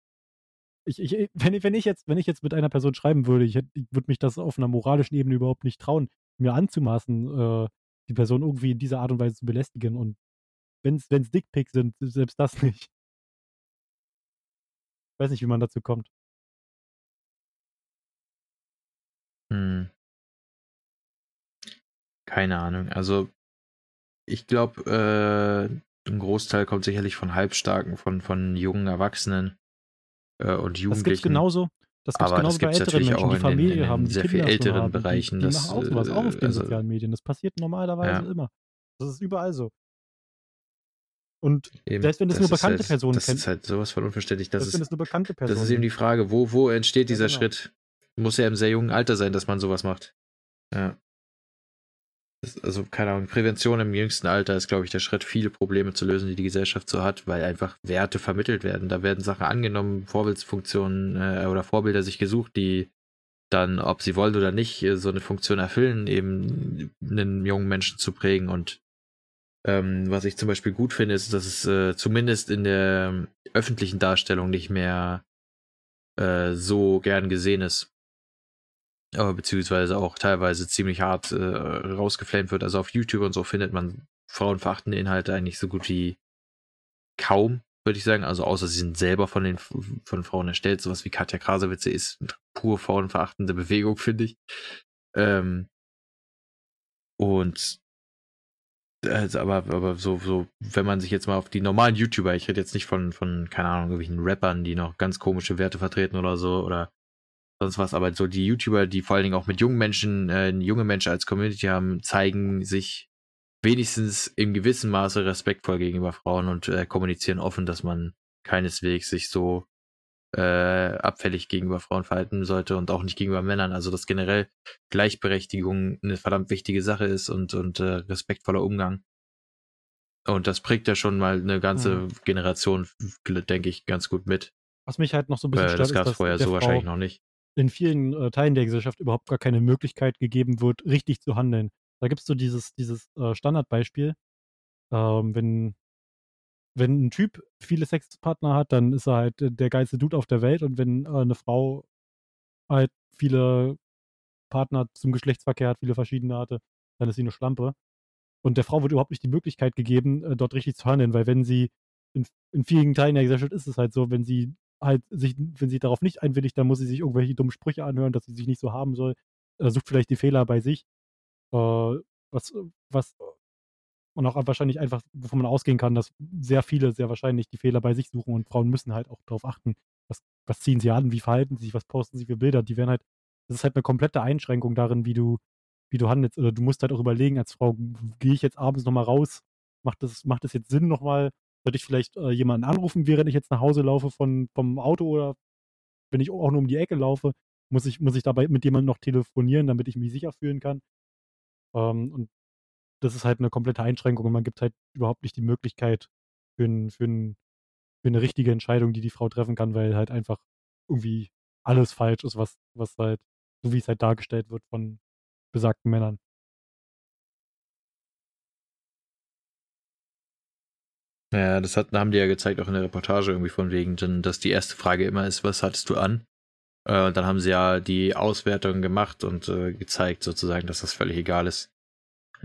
ich, ich, wenn, wenn, ich jetzt, wenn ich jetzt mit einer Person schreiben würde, ich, ich würde mich das auf einer moralischen Ebene überhaupt nicht trauen, mir anzumaßen, äh, die Person irgendwie in dieser Art und Weise zu belästigen. Und wenn es Dickpics sind, selbst das nicht. Ich weiß nicht, wie man dazu kommt. Hm. Keine Ahnung. Also, ich glaube, äh, ein Großteil kommt sicherlich von Halbstarken, von, von jungen Erwachsenen äh, und Jugendlichen. Das gibt's genauso. Das gibt es genauso bei älteren Menschen, die Familie in, in haben, die sehr Kinder viel älteren haben, Bereichen. Die, die das, machen auch sowas, auch auf den also, sozialen Medien. Das passiert normalerweise ja. immer. Das ist überall so. Und Eben, selbst wenn es nur bekannte halt, Personen Das kennt, ist halt sowas von unverständlich. Das, selbst wenn ist, es nur bekannte Personen das ist eben die Frage, wo, wo entsteht dieser genau. Schritt? Muss ja im sehr jungen Alter sein, dass man sowas macht. Ja. Also, keine Ahnung, Prävention im jüngsten Alter ist, glaube ich, der Schritt, viele Probleme zu lösen, die die Gesellschaft so hat, weil einfach Werte vermittelt werden. Da werden Sachen angenommen, Vorbildsfunktionen äh, oder Vorbilder sich gesucht, die dann, ob sie wollen oder nicht, so eine Funktion erfüllen, eben einen jungen Menschen zu prägen. Und ähm, was ich zum Beispiel gut finde, ist, dass es äh, zumindest in der öffentlichen Darstellung nicht mehr äh, so gern gesehen ist. Aber beziehungsweise auch teilweise ziemlich hart äh, rausgeflamed wird. Also auf YouTube und so findet man frauenverachtende Inhalte eigentlich so gut wie kaum, würde ich sagen. Also außer sie sind selber von den von Frauen erstellt. Sowas wie Katja Krasowitze ist eine pur frauenverachtende Bewegung, finde ich. Ähm, und also, aber, aber so, so, wenn man sich jetzt mal auf die normalen YouTuber, ich rede jetzt nicht von, von, keine Ahnung, irgendwelchen Rappern, die noch ganz komische Werte vertreten oder so, oder sonst was, aber so die YouTuber, die vor allen Dingen auch mit jungen Menschen, äh, junge Menschen als Community haben, zeigen sich wenigstens im gewissen Maße respektvoll gegenüber Frauen und äh, kommunizieren offen, dass man keineswegs sich so äh, abfällig gegenüber Frauen verhalten sollte und auch nicht gegenüber Männern. Also dass generell Gleichberechtigung eine verdammt wichtige Sache ist und, und äh, respektvoller Umgang. Und das prägt ja schon mal eine ganze Mhm. Generation, denke ich, ganz gut mit. Was mich halt noch so ein bisschen Äh, stört, das gab es vorher so Frau wahrscheinlich noch nicht. In vielen äh, Teilen der Gesellschaft überhaupt gar keine Möglichkeit gegeben wird, richtig zu handeln. Da gibt es so dieses, dieses äh, Standardbeispiel, ähm, wenn, wenn ein Typ viele Sexpartner hat, dann ist er halt äh, der geilste Dude auf der Welt und wenn äh, eine Frau halt viele Partner zum Geschlechtsverkehr hat, viele verschiedene hatte, dann ist sie eine Schlampe. Und der Frau wird überhaupt nicht die Möglichkeit gegeben, äh, dort richtig zu handeln, weil wenn sie in, in vielen Teilen der Gesellschaft ist es halt so, wenn sie halt sich, wenn sie darauf nicht einwilligt, dann muss sie sich irgendwelche dummen Sprüche anhören, dass sie sich nicht so haben soll. Äh, sucht vielleicht die Fehler bei sich. Äh, was, was und auch wahrscheinlich einfach, wovon man ausgehen kann, dass sehr viele sehr wahrscheinlich die Fehler bei sich suchen und Frauen müssen halt auch darauf achten, was, was ziehen sie an, wie verhalten sie sich, was posten sie für Bilder. Die werden halt, das ist halt eine komplette Einschränkung darin, wie du, wie du handelst. Oder du musst halt auch überlegen, als Frau, gehe ich jetzt abends nochmal raus? Macht das, macht das jetzt Sinn nochmal? Sollte ich vielleicht äh, jemanden anrufen, während ich jetzt nach Hause laufe von, vom Auto oder wenn ich auch nur um die Ecke laufe, muss ich, muss ich dabei mit jemandem noch telefonieren, damit ich mich sicher fühlen kann. Ähm, und das ist halt eine komplette Einschränkung und man gibt halt überhaupt nicht die Möglichkeit für, ein, für, ein, für eine richtige Entscheidung, die die Frau treffen kann, weil halt einfach irgendwie alles falsch ist, was, was halt, so wie es halt dargestellt wird von besagten Männern. Ja, das hat, haben die ja gezeigt, auch in der Reportage irgendwie von wegen, dass die erste Frage immer ist, was hattest du an? Äh, und dann haben sie ja die Auswertung gemacht und äh, gezeigt sozusagen, dass das völlig egal ist,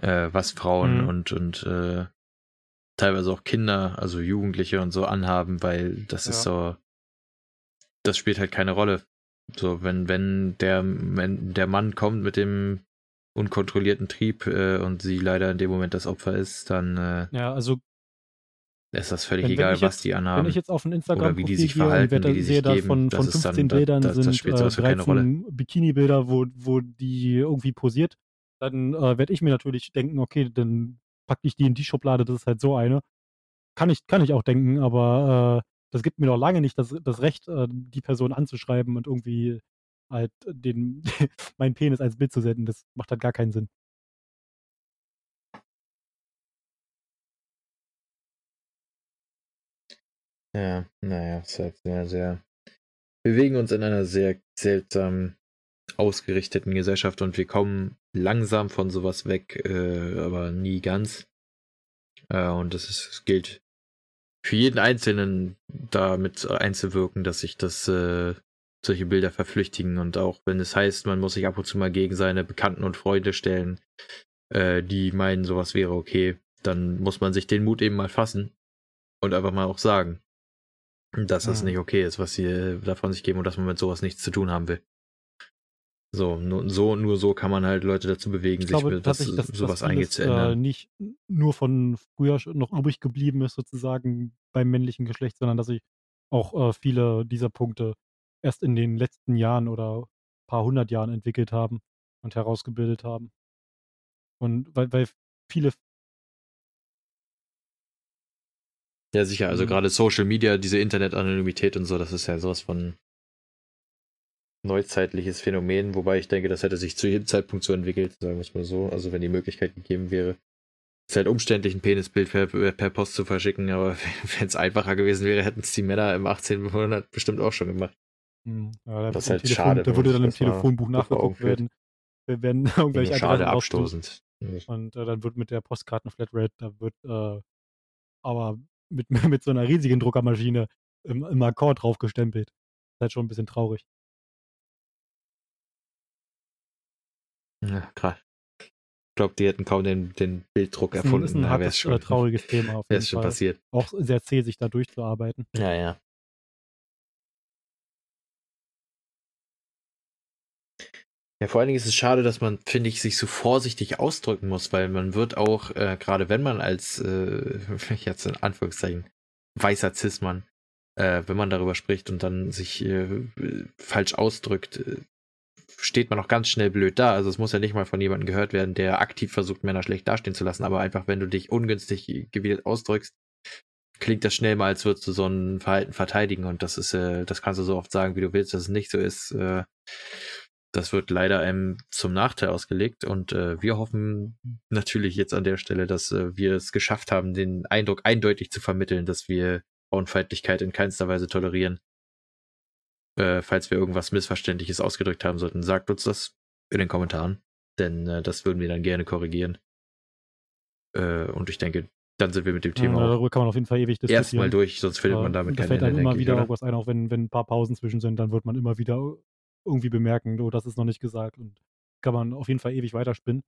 äh, was Frauen Mhm. und, und äh, teilweise auch Kinder, also Jugendliche und so anhaben, weil das ist so, das spielt halt keine Rolle. So, wenn, wenn der, wenn der Mann kommt mit dem unkontrollierten Trieb äh, und sie leider in dem Moment das Opfer ist, dann äh, Ja, also ist das völlig Wenn- wenn egal, ich was jetzt- die wenn anhaben. ich jetzt auf ein Oder wie die sich gehe und verhalten, werde, wie die sich sehe da geben, von, das von ist dann- 15 da- Bildern da- das sind äh, sowas für keine 13 Bikini-Bilder, wo, wo die irgendwie posiert, dann äh, werde ich mir natürlich denken, okay, dann packe ich die in die Schublade, das ist halt so eine. Kann ich, kann ich auch denken, aber äh, das gibt mir doch lange nicht das, das Recht, äh, die Person anzuschreiben und irgendwie halt den, *laughs* meinen Penis als Bild zu senden. Das macht halt gar keinen Sinn. Ja, naja, es ist halt sehr, sehr. Wir bewegen uns in einer sehr seltsam ausgerichteten Gesellschaft und wir kommen langsam von sowas weg, äh, aber nie ganz. Äh, und es gilt für jeden Einzelnen damit einzuwirken, dass sich das äh, solche Bilder verflüchtigen und auch wenn es heißt, man muss sich ab und zu mal gegen seine Bekannten und Freunde stellen, äh, die meinen, sowas wäre okay, dann muss man sich den Mut eben mal fassen und einfach mal auch sagen, dass das mhm. nicht okay ist, was sie äh, davon sich geben und dass man mit sowas nichts zu tun haben will. So, nur so, nur so kann man halt Leute dazu bewegen, ich sich glaube, was, dass, sowas eigentlich zu ändern. Äh, nicht nur von früher noch übrig geblieben ist, sozusagen beim männlichen Geschlecht, sondern dass sich auch äh, viele dieser Punkte erst in den letzten Jahren oder paar hundert Jahren entwickelt haben und herausgebildet haben. Und weil, weil viele Ja, sicher. Also mhm. gerade Social Media, diese Internet-Anonymität und so, das ist ja sowas von neuzeitliches Phänomen, wobei ich denke, das hätte sich zu jedem Zeitpunkt so entwickelt, sagen wir es mal so. Also wenn die Möglichkeit gegeben wäre. Es ist halt umständlich, ein Penisbild per, per Post zu verschicken, aber *laughs* wenn es einfacher gewesen wäre, hätten es die Männer im 18. Jahrhundert bestimmt auch schon gemacht. Hm, ja, das ist halt Telefon, schade. Da würde dann im Telefonbuch nachgeguckt werden. Werden *laughs* irgendwelche Schade abstoßend. Und äh, dann wird mit der Postkarten-Flatrate, da wird äh, aber mit, *laughs* mit so einer riesigen Druckermaschine im, im Akkord draufgestempelt. Das ist halt schon ein bisschen traurig. Ja, krass. Ich glaube, die hätten kaum den, den Bilddruck erfunden. Das ist ein hartes, schon, äh, trauriges Thema auf *laughs* jeden ist schon Fall. passiert. Auch sehr zäh, sich da durchzuarbeiten. Ja, ja. Ja, vor allen Dingen ist es schade, dass man, finde ich, sich so vorsichtig ausdrücken muss, weil man wird auch, äh, gerade wenn man als, äh, *laughs* jetzt in Anführungszeichen, weißer Cis-Mann, äh, wenn man darüber spricht und dann sich äh, falsch ausdrückt, äh, steht man auch ganz schnell blöd da. Also es muss ja nicht mal von jemandem gehört werden, der aktiv versucht, Männer schlecht dastehen zu lassen, aber einfach, wenn du dich ungünstig gewählt ausdrückst, klingt das schnell mal, als würdest du so ein Verhalten verteidigen und das ist, äh, das kannst du so oft sagen, wie du willst, dass es nicht so ist. Äh, das wird leider einem zum Nachteil ausgelegt und äh, wir hoffen natürlich jetzt an der Stelle, dass äh, wir es geschafft haben, den Eindruck eindeutig zu vermitteln, dass wir Frauenfeindlichkeit in keinster Weise tolerieren. Äh, falls wir irgendwas Missverständliches ausgedrückt haben sollten, sagt uns das in den Kommentaren, denn äh, das würden wir dann gerne korrigieren. Äh, und ich denke, dann sind wir mit dem Thema ja, darüber kann man auf jeden Fall ewig diskutieren. Erstmal durch, sonst findet man damit da keine fällt dann immer wieder irgendwas ein, auch wenn, wenn ein paar Pausen zwischen sind, dann wird man immer wieder irgendwie bemerken, oh, das ist noch nicht gesagt und kann man auf jeden Fall ewig weiterspinnen.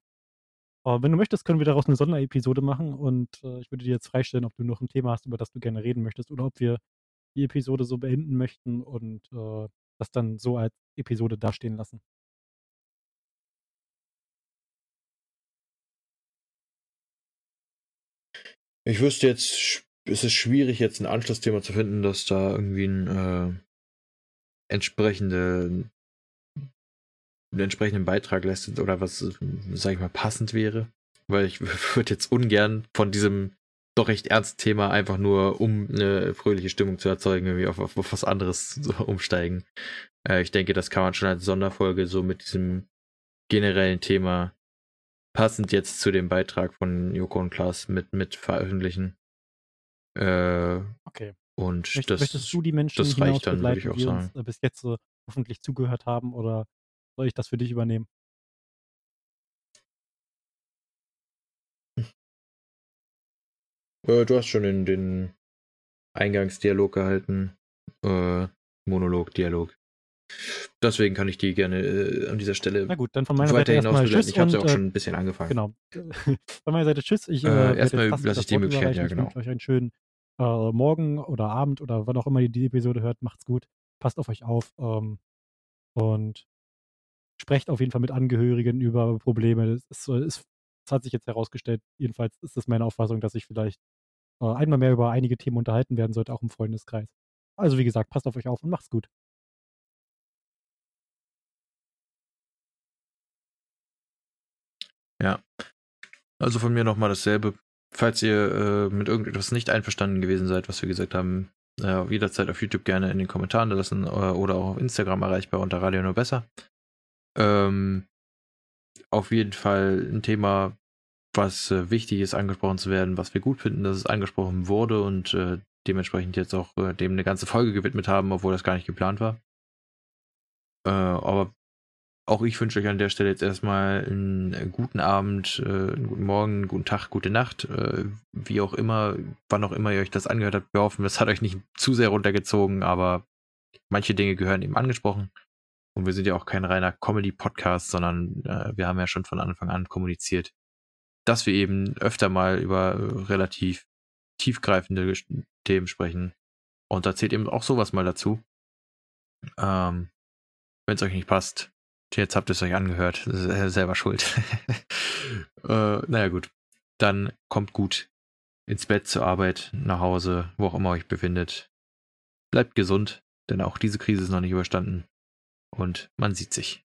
Aber wenn du möchtest, können wir daraus eine Sonderepisode machen und äh, ich würde dir jetzt freistellen, ob du noch ein Thema hast, über das du gerne reden möchtest oder ob wir die Episode so beenden möchten und äh, das dann so als Episode dastehen lassen. Ich wüsste jetzt, es ist schwierig, jetzt ein Anschlussthema zu finden, das da irgendwie ein äh, entsprechende einen entsprechenden Beitrag leistet oder was, sag ich mal, passend wäre. Weil ich *laughs* würde jetzt ungern von diesem doch recht ernsten Thema einfach nur, um eine fröhliche Stimmung zu erzeugen, irgendwie auf, auf, auf was anderes so umsteigen. Äh, ich denke, das kann man schon als Sonderfolge so mit diesem generellen Thema passend jetzt zu dem Beitrag von Joko und Klaas mit, mit veröffentlichen. Äh, okay. Und Möcht, das, möchtest du die Menschen das reicht dann, würde ich auch sagen. Uns, bis jetzt so hoffentlich zugehört haben oder soll ich das für dich übernehmen? Äh, du hast schon in den Eingangsdialog gehalten. Äh, Monolog, Dialog. Deswegen kann ich die gerne äh, an dieser Stelle Na gut, dann von meiner Seite erstmal Tschüss. Ich habe ja auch schon ein bisschen angefangen. Genau. *laughs* von meiner Seite Tschüss. Ich, äh, erstmal lasse ich die Möglichkeit, ja genau. Ich wünsche euch einen schönen äh, Morgen oder Abend oder wann auch immer ihr die Episode hört. Macht's gut. Passt auf euch auf. Ähm, und sprecht auf jeden Fall mit Angehörigen über Probleme. Es, es, es hat sich jetzt herausgestellt, jedenfalls ist es meine Auffassung, dass ich vielleicht äh, einmal mehr über einige Themen unterhalten werden sollte, auch im Freundeskreis. Also wie gesagt, passt auf euch auf und macht's gut. Ja. Also von mir nochmal dasselbe. Falls ihr äh, mit irgendetwas nicht einverstanden gewesen seid, was wir gesagt haben, äh, jederzeit auf YouTube gerne in den Kommentaren lassen äh, oder auch auf Instagram erreichbar unter Radio nur besser. Ähm, auf jeden Fall ein Thema, was äh, wichtig ist, angesprochen zu werden, was wir gut finden, dass es angesprochen wurde und äh, dementsprechend jetzt auch äh, dem eine ganze Folge gewidmet haben, obwohl das gar nicht geplant war. Äh, aber auch ich wünsche euch an der Stelle jetzt erstmal einen guten Abend, äh, einen guten Morgen, einen guten Tag, gute Nacht, äh, wie auch immer, wann auch immer ihr euch das angehört habt. Wir hoffen, es hat euch nicht zu sehr runtergezogen, aber manche Dinge gehören eben angesprochen. Und wir sind ja auch kein reiner Comedy-Podcast, sondern äh, wir haben ja schon von Anfang an kommuniziert, dass wir eben öfter mal über relativ tiefgreifende Themen sprechen. Und da zählt eben auch sowas mal dazu. Ähm, Wenn es euch nicht passt, Jetzt habt ihr es euch angehört. Selber schuld. *laughs* äh, naja, gut. Dann kommt gut ins Bett, zur Arbeit, nach Hause, wo auch immer euch befindet. Bleibt gesund, denn auch diese Krise ist noch nicht überstanden. Und man sieht sich.